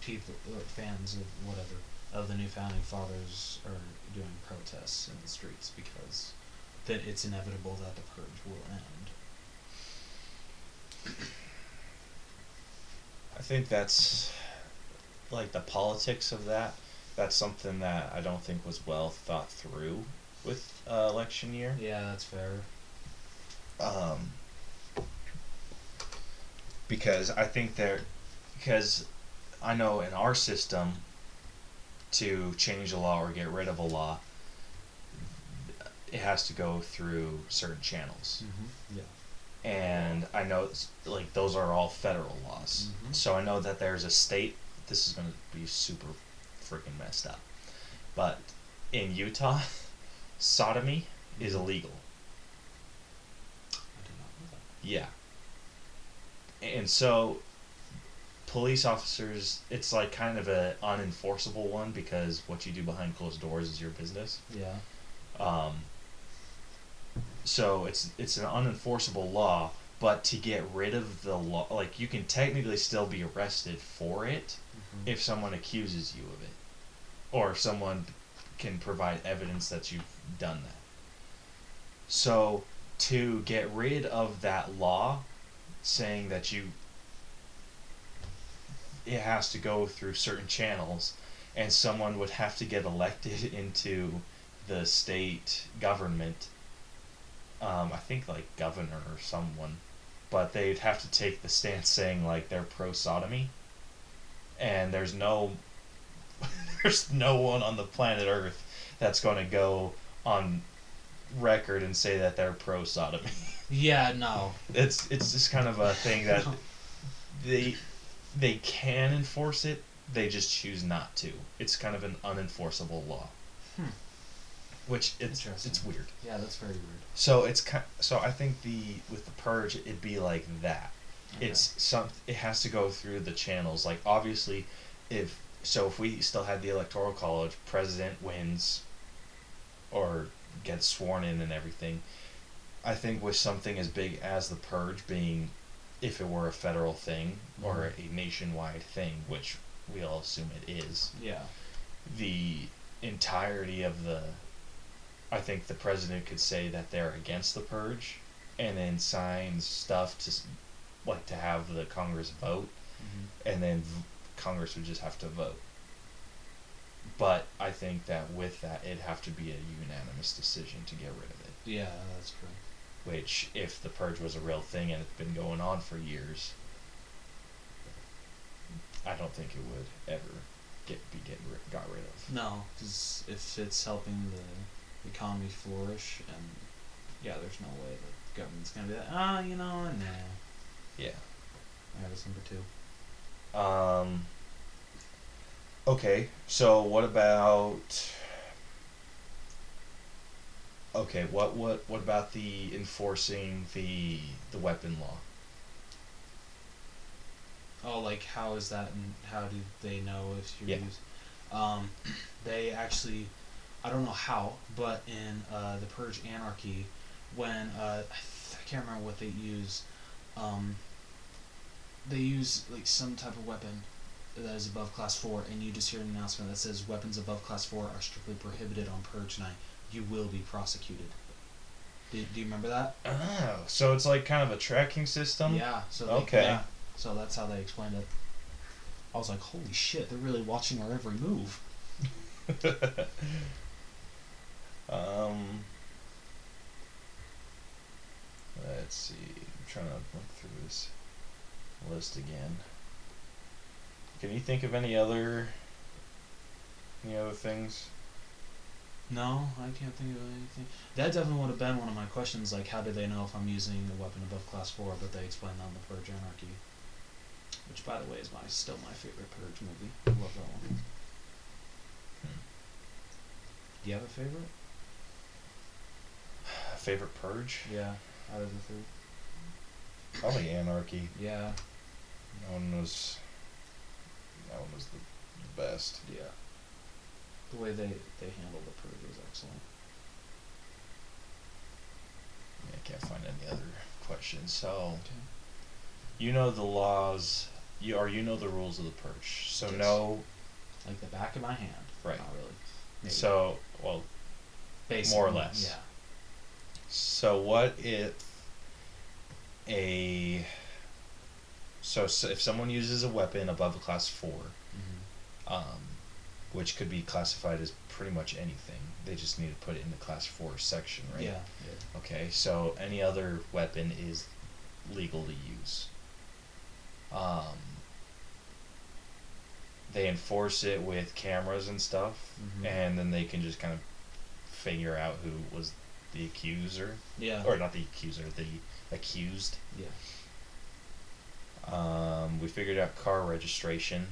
people, uh, fans of whatever, of the new founding fathers are doing protests in the streets because that it's inevitable that the purge will end. I think that's like the politics of that. That's something that I don't think was well thought through with uh, election year. Yeah, that's fair. Um, because I think there, because I know in our system, to change a law or get rid of a law, it has to go through certain channels. Mm-hmm. Yeah. And I know it's, like those are all federal laws. Mhm. So I know that there's a state. This is gonna be super freaking messed up, but in Utah, sodomy is Mhm. illegal. I did not know that. Yeah. And so, police officers, it's like kind of a unenforceable one because what you do behind closed doors is your business. Yeah. Um, so it's it's an unenforceable law, but to get rid of the law, like you can technically still be arrested for it Mhm. if someone accuses you of it, or if someone can provide evidence that you've done that. So to get rid of that law, saying that you it has to go through certain channels, and someone would have to get elected into the state government. Um, I think like governor or someone, but they'd have to take the stance saying like they're pro sodomy, and there's no, there's no one on the planet Earth that's going to go on record and say that they're pro sodomy. Yeah. No. it's it's just kind of a thing that they they can enforce it they just choose not to it's kind of an unenforceable law Hmm. Which it's it's weird Yeah, that's very weird. so it's ki- so i think the with the purge it'd be like that Okay. it's some it has to go through the channels like obviously if so if we still had the electoral college president wins or gets sworn in and everything i think with something as big as the purge being if it were a federal thing or mm-hmm. a nationwide thing which we all assume it is yeah. the entirety of the I think the president could say that they're against the purge and then sign stuff to like to have the Congress vote Mm-hmm. and then v- Congress would just have to vote. But I think that with that it'd have to be a unanimous decision to get rid of it. Yeah, that's true. Which if the purge was a real thing and it's been going on for years I don't think it would ever get be get got rid of. No, because if it's helping the economy flourish, and yeah, there's no way that the government's gonna be like, ah, you know, nah. Yeah. Alright, that's number two. Um. Okay, so what about? Okay, what what what about the enforcing the the weapon law? Oh, like how is that, and how do they know if you're Yeah. used? Um, they actually, I don't know how, but in uh, the Purge Anarchy, when uh, I, th- I can't remember what they use, um, they use like some type of weapon that is above class four, and you just hear an announcement that says weapons above class four are strictly prohibited on Purge night. You will be prosecuted. Do, do you remember that? Oh, so it's like kind of a tracking system. Yeah. So they, Okay. Yeah, so that's how they explained it. I was like, holy shit, they're really watching our every move. um. Let's see. I'm trying to look through this list again. Can you think of any other any other things? No, I can't think of anything. That definitely would have been one of my questions, like how do they know if I'm using a weapon above class four? But they explained that in the Purge Anarchy, which, by the way, is my still my favorite Purge movie. I love that one. Hmm. Do you have a favorite? Favorite purge? Yeah, out of the three. Probably Anarchy. Yeah, That one was that one was the, the best. yeah. The way they they handled the Purge was excellent. Yeah, I can't find any other questions. So Okay. you know the laws you or you know the rules of the purge. So Yes. no Like the back of my hand. Right. Not really. Maybe. so well Basically, more or less. Yeah. So what if a so, so if someone uses a weapon above a class 4 hmm um, which could be classified as pretty much anything, they just need to put it in the class four section, right? Yeah. Yeah. Okay, so any other weapon is legal to use. Um, they enforce it with cameras and stuff, Mhm. and then they can just kind of figure out who was the accuser, Yeah. or not the accuser, the accused. yeah. Um, we figured out car registration.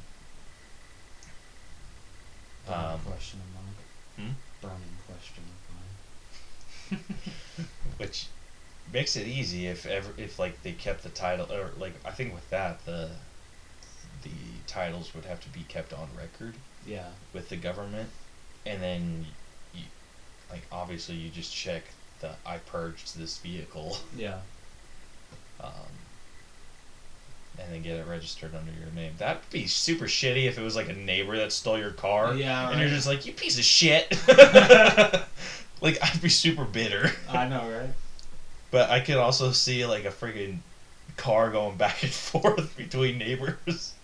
Burning Um, question of mine. Hmm? Burning question of mine. which makes it easy if ever if like they kept the title or like I think with that the the titles would have to be kept on record Yeah. with the government, and then like obviously you just check the I purged this vehicle, Yeah. um, and then get it registered under your name. That'd be super shitty if it was like a neighbor that stole your car. Yeah, and you're just like you piece of shit. like I'd be super bitter. I know, right? But I could also see like a freaking car going back and forth between neighbors.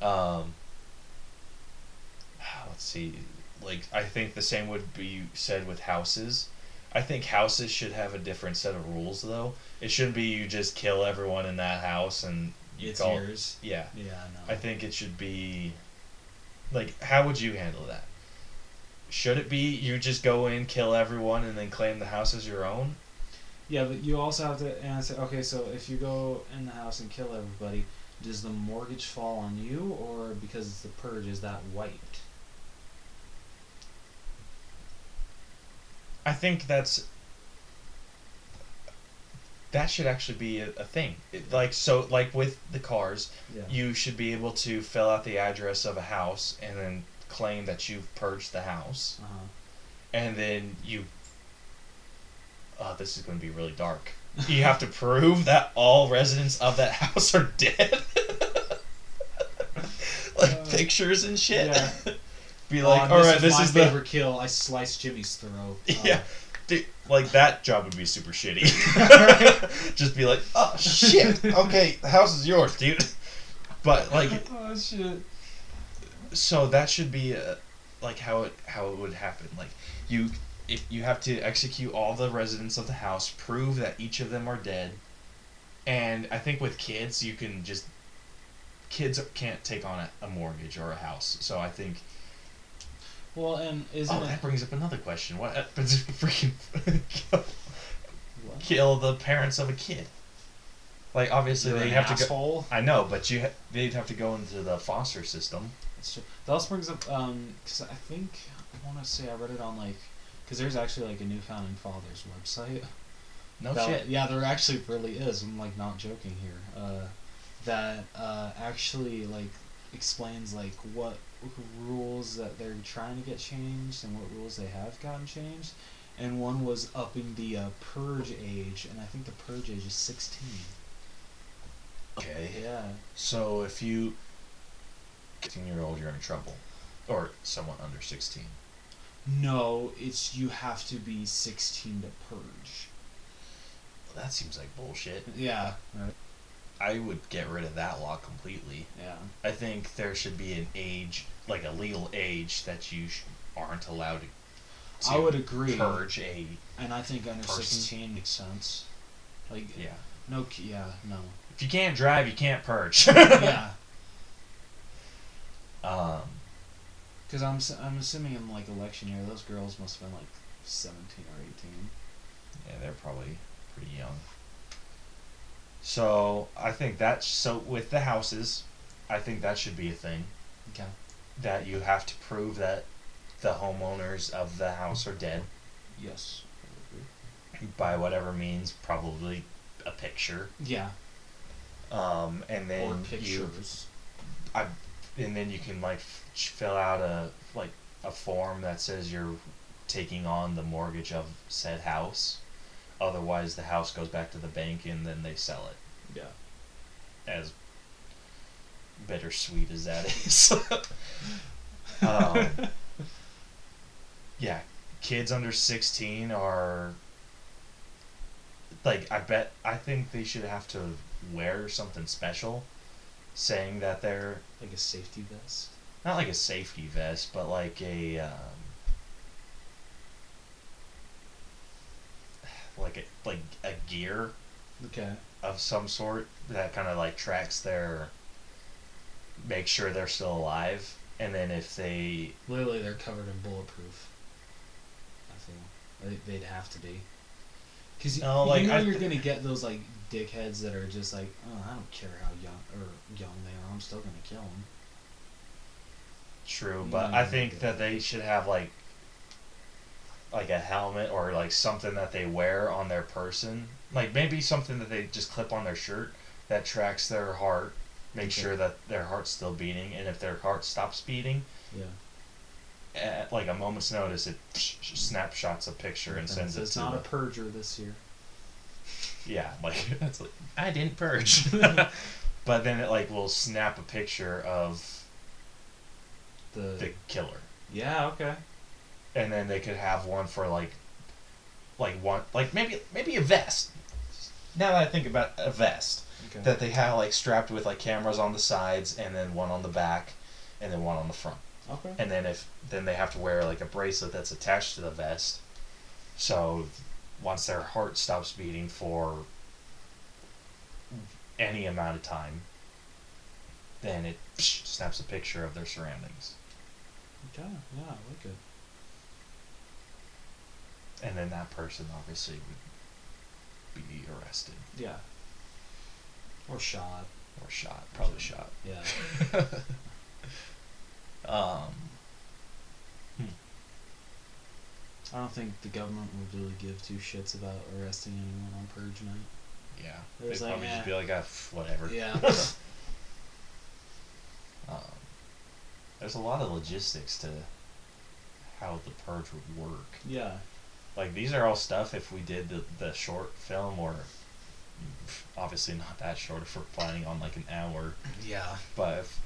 Um, let's see. Like I think the same would be said with houses. I think houses should have a different set of rules though. It shouldn't be you just kill everyone in that house and you It's call yours. Yeah. Yeah, I know. I think it should be like how would you handle that? Should it be you just go in, kill everyone, and then claim the house as your own? Yeah, but you also have to answer. Okay, so if you go in the house and kill everybody, does the mortgage fall on you, or because it's the purge, is that wiped? I think that's that should actually be a, a thing. It, like so, like with the cars, Yeah. you should be able to fill out the address of a house and then claim that you've purged the house, Uh huh. and then you. Oh, this is going to be really dark. You have to prove that all residents of that house are dead. like Uh, pictures and shit. yeah. Be Oh, like, and all this right, is my is the favorite kill. I sliced Jimmy's throat. Uh, Yeah. Dude, like that job would be super shitty. Just be like, oh shit, okay, the house is yours, dude. But like, oh shit. so that should be uh like how it how it would happen. Like you, if you have to execute all the residents of the house, prove that each of them are dead, and I think with kids you can just kids can't take on a, a mortgage or a house. So I think. Well, and isn't oh, it that brings up another question. What happens if you freaking kill, what? kill the parents of a kid? Like obviously You're they have to go. asshole. I know, but you ha- they'd have to go into the foster system. That's true. That also brings up um, because I think I want to say I read it on like, because there's actually like a New Founding Fathers website. No that- shit. Yeah, there actually really is. I'm like not joking here. Uh, that uh, actually like explains like what rules that they're trying to get changed and what rules they have gotten changed. And one was upping the uh, purge age, and I think the purge age is 16. Okay. Yeah. So if you, sixteen year old, you're in trouble, or someone under sixteen. No, it's you have to be 16 to purge. Well, that seems like bullshit. Yeah. Right. I would get rid of that law completely. Yeah. I think there should be an age, like a legal age, that you sh- aren't allowed to. I would agree. Purge a And I think under Person. 16 makes sense. Like, yeah. no, yeah, no. If you can't drive, you can't purge. yeah. Um. Because I'm, I'm assuming in, like, election year, those girls must have been, like, 17 or 18. Yeah, they're probably pretty young. So I think that's so with the houses, I think that should be a thing. Okay. that you have to prove that the homeowners of the house are dead Yes. by whatever means, probably a picture. Yeah. Um, and then or you pictures. and then you can like f- fill out a like a form that says you're taking on the mortgage of said house. Otherwise, the house goes back to the bank and then they sell it. Yeah. As bittersweet as that is. um, yeah, kids under 16 are like I bet I think they should have to wear something special saying that they're Like a safety vest. not like a safety vest but like a um, like a like a gear Okay. of some sort that kind of like tracks their make sure they're still alive and then if they Literally, they're covered in bulletproof. I feel. They- They'd have to be. Because No, you like, know I you're going to get those, like, dickheads that are just like, oh, I don't care how young or young they are, I'm still going to kill them. True, Yeah, but I think that they should have like like a helmet or like something that they wear on their person. Like maybe something that they just clip on their shirt that tracks their heart, make Okay. sure that their heart's still beating, and if their heart stops beating, Yeah. at like a moment's notice, it snapshots a picture and Then sends it it's to not a purger this year. yeah, like that's like I didn't purge, but then it like will snap a picture of The, the killer. yeah, okay. And then they could have one for like like one like maybe maybe a vest now that i think about a vest Okay. that they have like strapped with like cameras on the sides and then one on the back and then one on the front okay. and then if then they have to wear like a bracelet that's attached to the vest so once their heart stops beating for any amount of time then it snaps a picture of their surroundings Okay. Yeah, I like it. And then that person obviously would be arrested Yeah. Or shot. or shot, probably shot. Yeah. um, I don't think the government would really give two shits about arresting anyone on purge night. yeah, they'd like, probably eh. just be like, ah, whatever. Yeah. um, there's a lot of logistics to how the purge would work. yeah. Like these are all stuff if we did the the short film or obviously not that short if we're planning on like an hour. Yeah. But if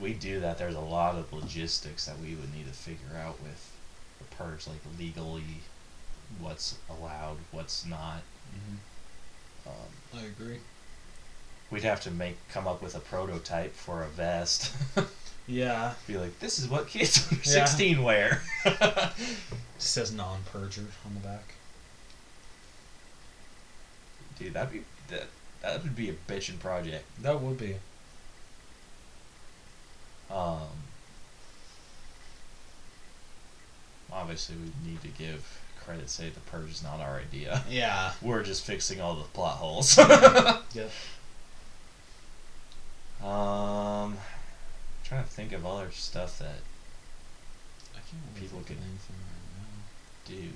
we do that, there's a lot of logistics that we would need to figure out with the purge, like legally, what's allowed, what's not. hmm Um, I agree. we'd have to make come up with a prototype for a vest. Yeah. Be like, this is what kids under yeah. 16 wear. it says non perjured on the back. Dude, that'd be that that would be a bitching project. That would be. Um. Obviously, we need to give credit. Say the purge is not our idea. Yeah. We're just fixing all the plot holes. yeah. Um trying to think of other stuff that I can't really People could- anything right do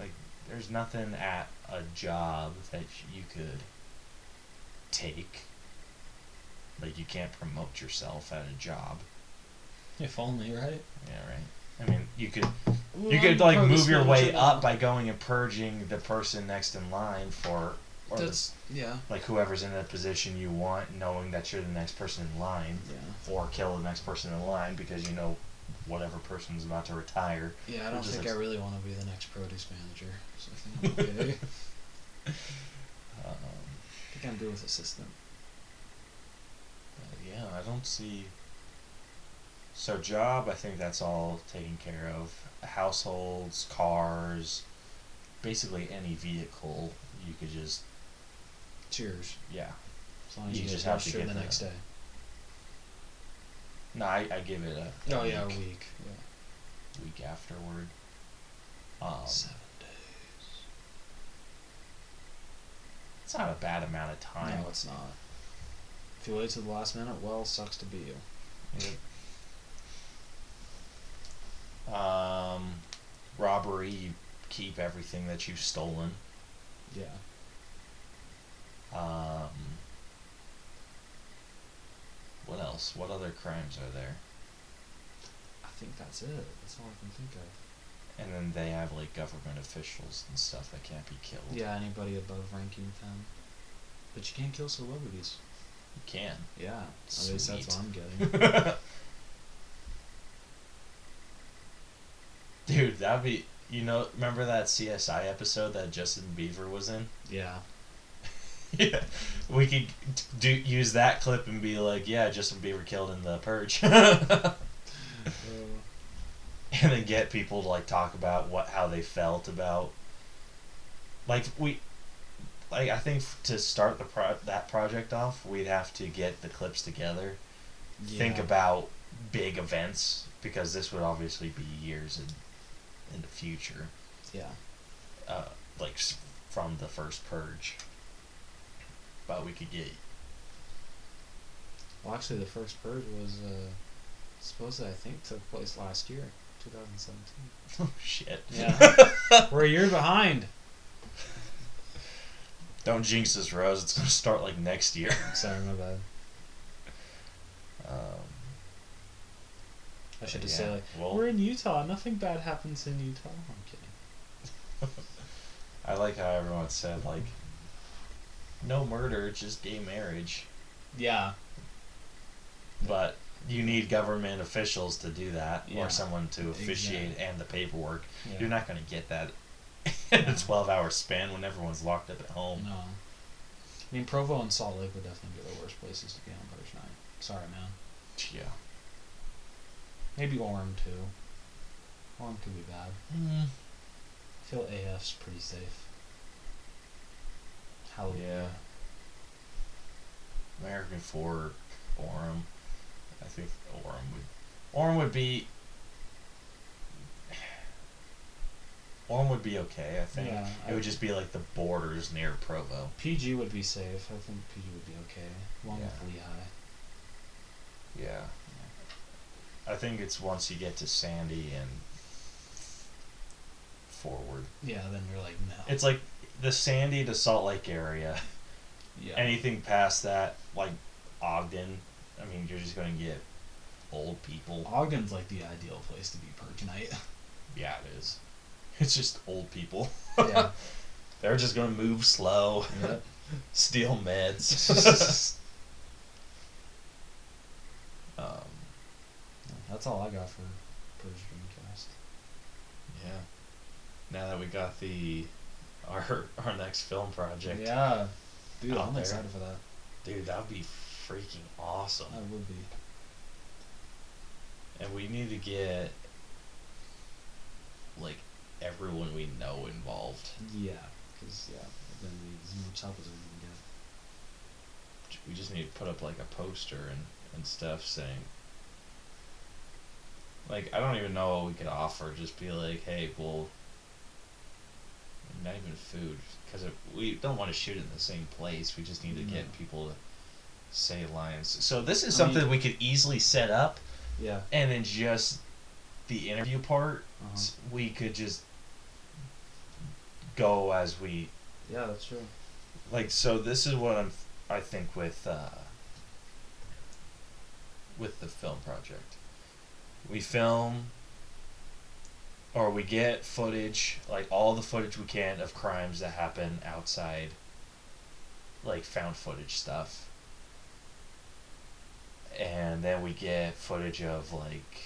like. There's nothing at a job that you could take. Like you can't promote yourself at a job. If only, right? Yeah, right. I mean, you could Ooh, you I'm could like move your way up by going and purging the person next in line for or That's yeah. like whoever's in the position you want, knowing that you're the next person in line, Yeah. or kill the next person in line because you know whatever person's about to retire. Yeah, I don't think ex- I really want to be the next produce manager. So I think I'm okay. Um, I think I'm good with assistant. but yeah, I don't see. So job, I think that's all taken care of. Households, cars, basically any vehicle, you could just Cheers. yeah. As long as You you, just have to get the the- next day. No, I, I give it a, a Oh yeah, a week, week. Yeah. week afterward. Um, Seven days. it's not a bad amount of time. No, it's not. If you wait to the last minute, well, sucks to be you. Yep. Um, robbery, you keep everything that you've stolen. Yeah. Um, what else? What other crimes are there? I think that's it. That's all I can think of. And then they have like government officials and stuff that can't be killed. Yeah, anybody above ranking ten. But you can't kill celebrities. You can. Yeah. At least that's what I'm getting. Dude, that'd be. You know, remember that CSI episode that Justin Bieber was in? yeah. Yeah, we could do use that clip and be like, yeah, Justin Bieber killed in the Purge, Uh, and then get people to like talk about what how they felt about, like we, like I think to start the pro- that project off, we'd have to get the clips together, think about big events because this would obviously be years in in the future, Yeah. uh, like from the first Purge. But we could get Well, actually, the first purge was uh, supposedly I think took place last year, 2017. Oh shit. Yeah. We're a year behind. Don't jinx this, Rose. It's gonna start like next year. Sorry, my bad. Um, I should just yeah, say like, well, we're in Utah. Nothing bad happens in Utah. I'm kidding. I like how everyone said like, no murder, it's just gay marriage. Yeah. But you need government officials to do that, Yeah. or someone to officiate and the paperwork. yeah. You're not gonna get that in a 12-hour span when everyone's locked up at home. No. I mean, Provo and Salt Lake would definitely be the worst places to be on Purge night. Sorry, man. Yeah. Maybe Orem too. Orem could be bad. Mm. I feel AF's pretty safe. Hallelujah. Yeah. American Fork, Orem. I think Orem would. Orem would be. Orem would be okay. I think Yeah, it I- would just be like the borders near Provo. PG would be safe. I think PG would be okay. Along Yeah. with Lehi. Yeah. I think it's once you get to Sandy and forward. Yeah, then you're like, no. It's like the Sandy to Salt Lake area. yeah. Anything past that, like Ogden, I mean, you're just going to get old people. Ogden's like the ideal place to be night. Yeah, it is. It's just old people. yeah. They're just gonna move slow, Yep. steal meds. um, That's all I got for Purge Dreamcast. yeah. Now that we got the our our next film project, Yeah. Dude, I'm there. excited for that. dude, that would be freaking awesome. I would be. And we need to get like everyone we know involved. Yeah. Because, yeah, then we need as much help as we can get. We just need to put up like a poster and and stuff saying like I don't even know what we could offer. Just be like, hey, well, not even food, because we don't want to shoot in the same place. We just need to get people to say lines. So this is I mean- something we could easily set up, Yeah. and then just the interview part, Uh-huh. we could just go as we Yeah, that's true. like so this is what I'm I think with uh with the film project. We film or we get footage, like all the footage we can of crimes that happen outside like found footage stuff. And then we get footage of like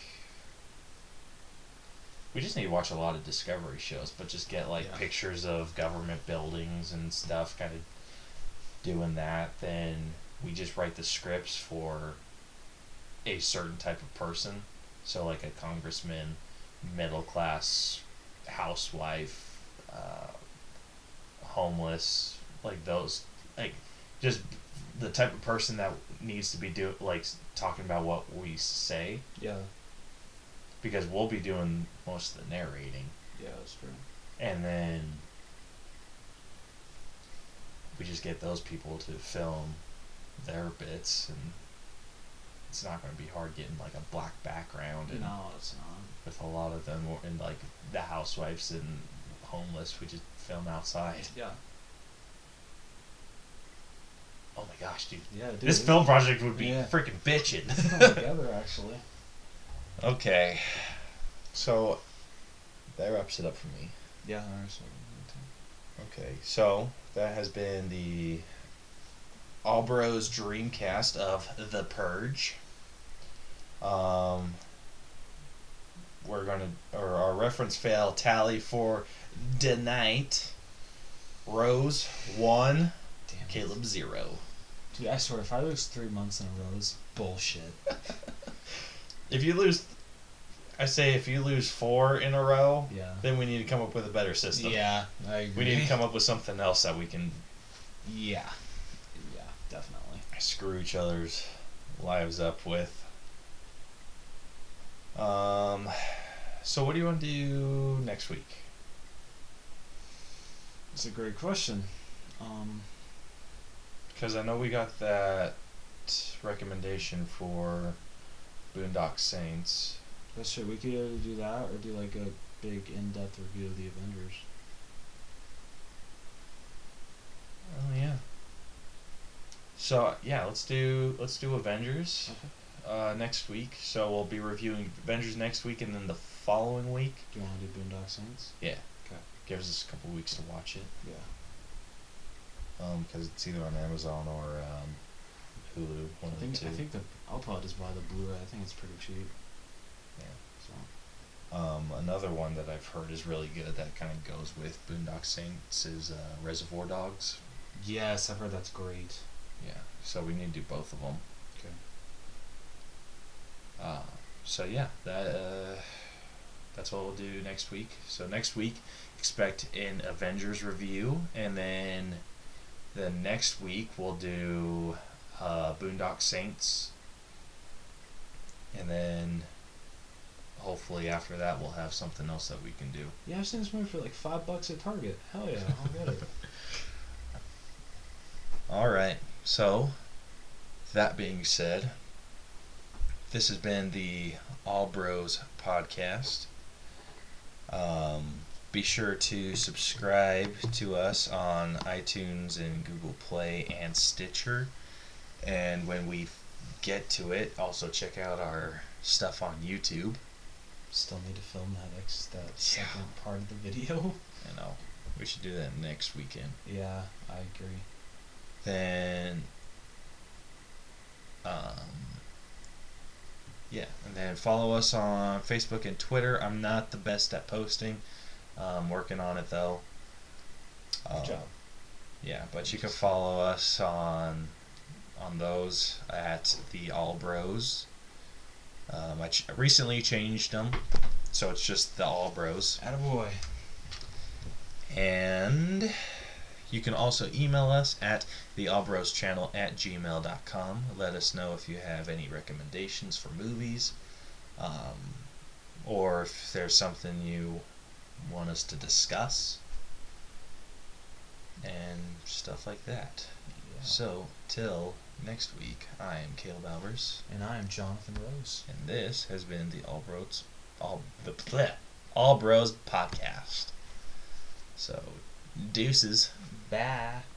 we just need to watch a lot of discovery shows, but just get like Yeah. pictures of government buildings and stuff, kind of doing that. Then we just write the scripts for a certain type of person. So, like a congressman, middle class, housewife, uh, homeless, like those, like just the type of person that needs to be do like talking about what we say Yeah. because we'll be doing most of the narrating Yeah, that's true. and then we just get those people to film their bits and it's not going to be hard getting like a black background and No, it's not. With a lot of them and like the housewives and homeless we just film outside Yeah. oh my gosh dude Yeah, dude. this film project would be Yeah. freaking bitching Let's put them together, actually. okay so that wraps it up for me Yeah, Okay, so that has been the All Bros Dreamcast of The Purge. Um, we're gonna, or our reference fail tally for tonight. Rose one, Damn it. Caleb zero. Dude, I swear, if I lose three months in a row, is bullshit. If you lose, I say if you lose four in a row, Yeah. then we need to come up with a better system. Yeah, I agree. We need to come up with something else that we can Yeah. Yeah, definitely. screw each other's lives up with. Um, so what do you want to do next week? It's a great question. Um, Because I know we got that recommendation for Boondock Saints. that's true. We could either do that or do like a big in-depth review of the Avengers. Oh yeah. So yeah, let's do let's do Avengers uh, next week. So we'll be reviewing Avengers next week, and then the following week Do you want to do Boondock Saints? Yeah. Okay. Gives us a couple weeks to watch it. Yeah. Um, because it's either on Amazon or um, Hulu, one I of think the two. I think the I'll probably just buy the Blu-ray. I think it's pretty cheap. Yeah. So Um, another one that I've heard is really good that kind of goes with Boondock Saints is uh, Reservoir Dogs. yes, I've heard that's great. Yeah, so we need to do both of them. Uh, so yeah, that uh, that's what we'll do next week. So next week, expect an Avengers review, and then the next week we'll do uh, Boondock Saints, and then hopefully after that we'll have something else that we can do. Yeah, I've seen this movie for like five bucks at Target. Hell yeah, I'll get it. All right. So, that being said, this has been the All Bros podcast. Um, be sure to subscribe to us on iTunes and Google Play and Stitcher. And when we get to it, also check out our stuff on YouTube. Still need to film that ex that Yeah. second part of the video. You know, we should do that next weekend. Yeah, I agree. then um, yeah and then follow us on facebook and twitter. I'm not the best at posting. I'm working on it though. Good Um, job. yeah but you can follow us on on those at the all bros. Um, i ch- recently changed them so it's just the all bros. Attaboy. and you can also email us at the All Bros channel at gmail.com. Let us know if you have any recommendations for movies, um, or if there's something you want us to discuss, and stuff like that. Yeah. So, till next week, I am Caleb Albers, and I am Jonathan Rose. and this has been the All Bros All the bleh, All Bros podcast. So, deuces. Bye.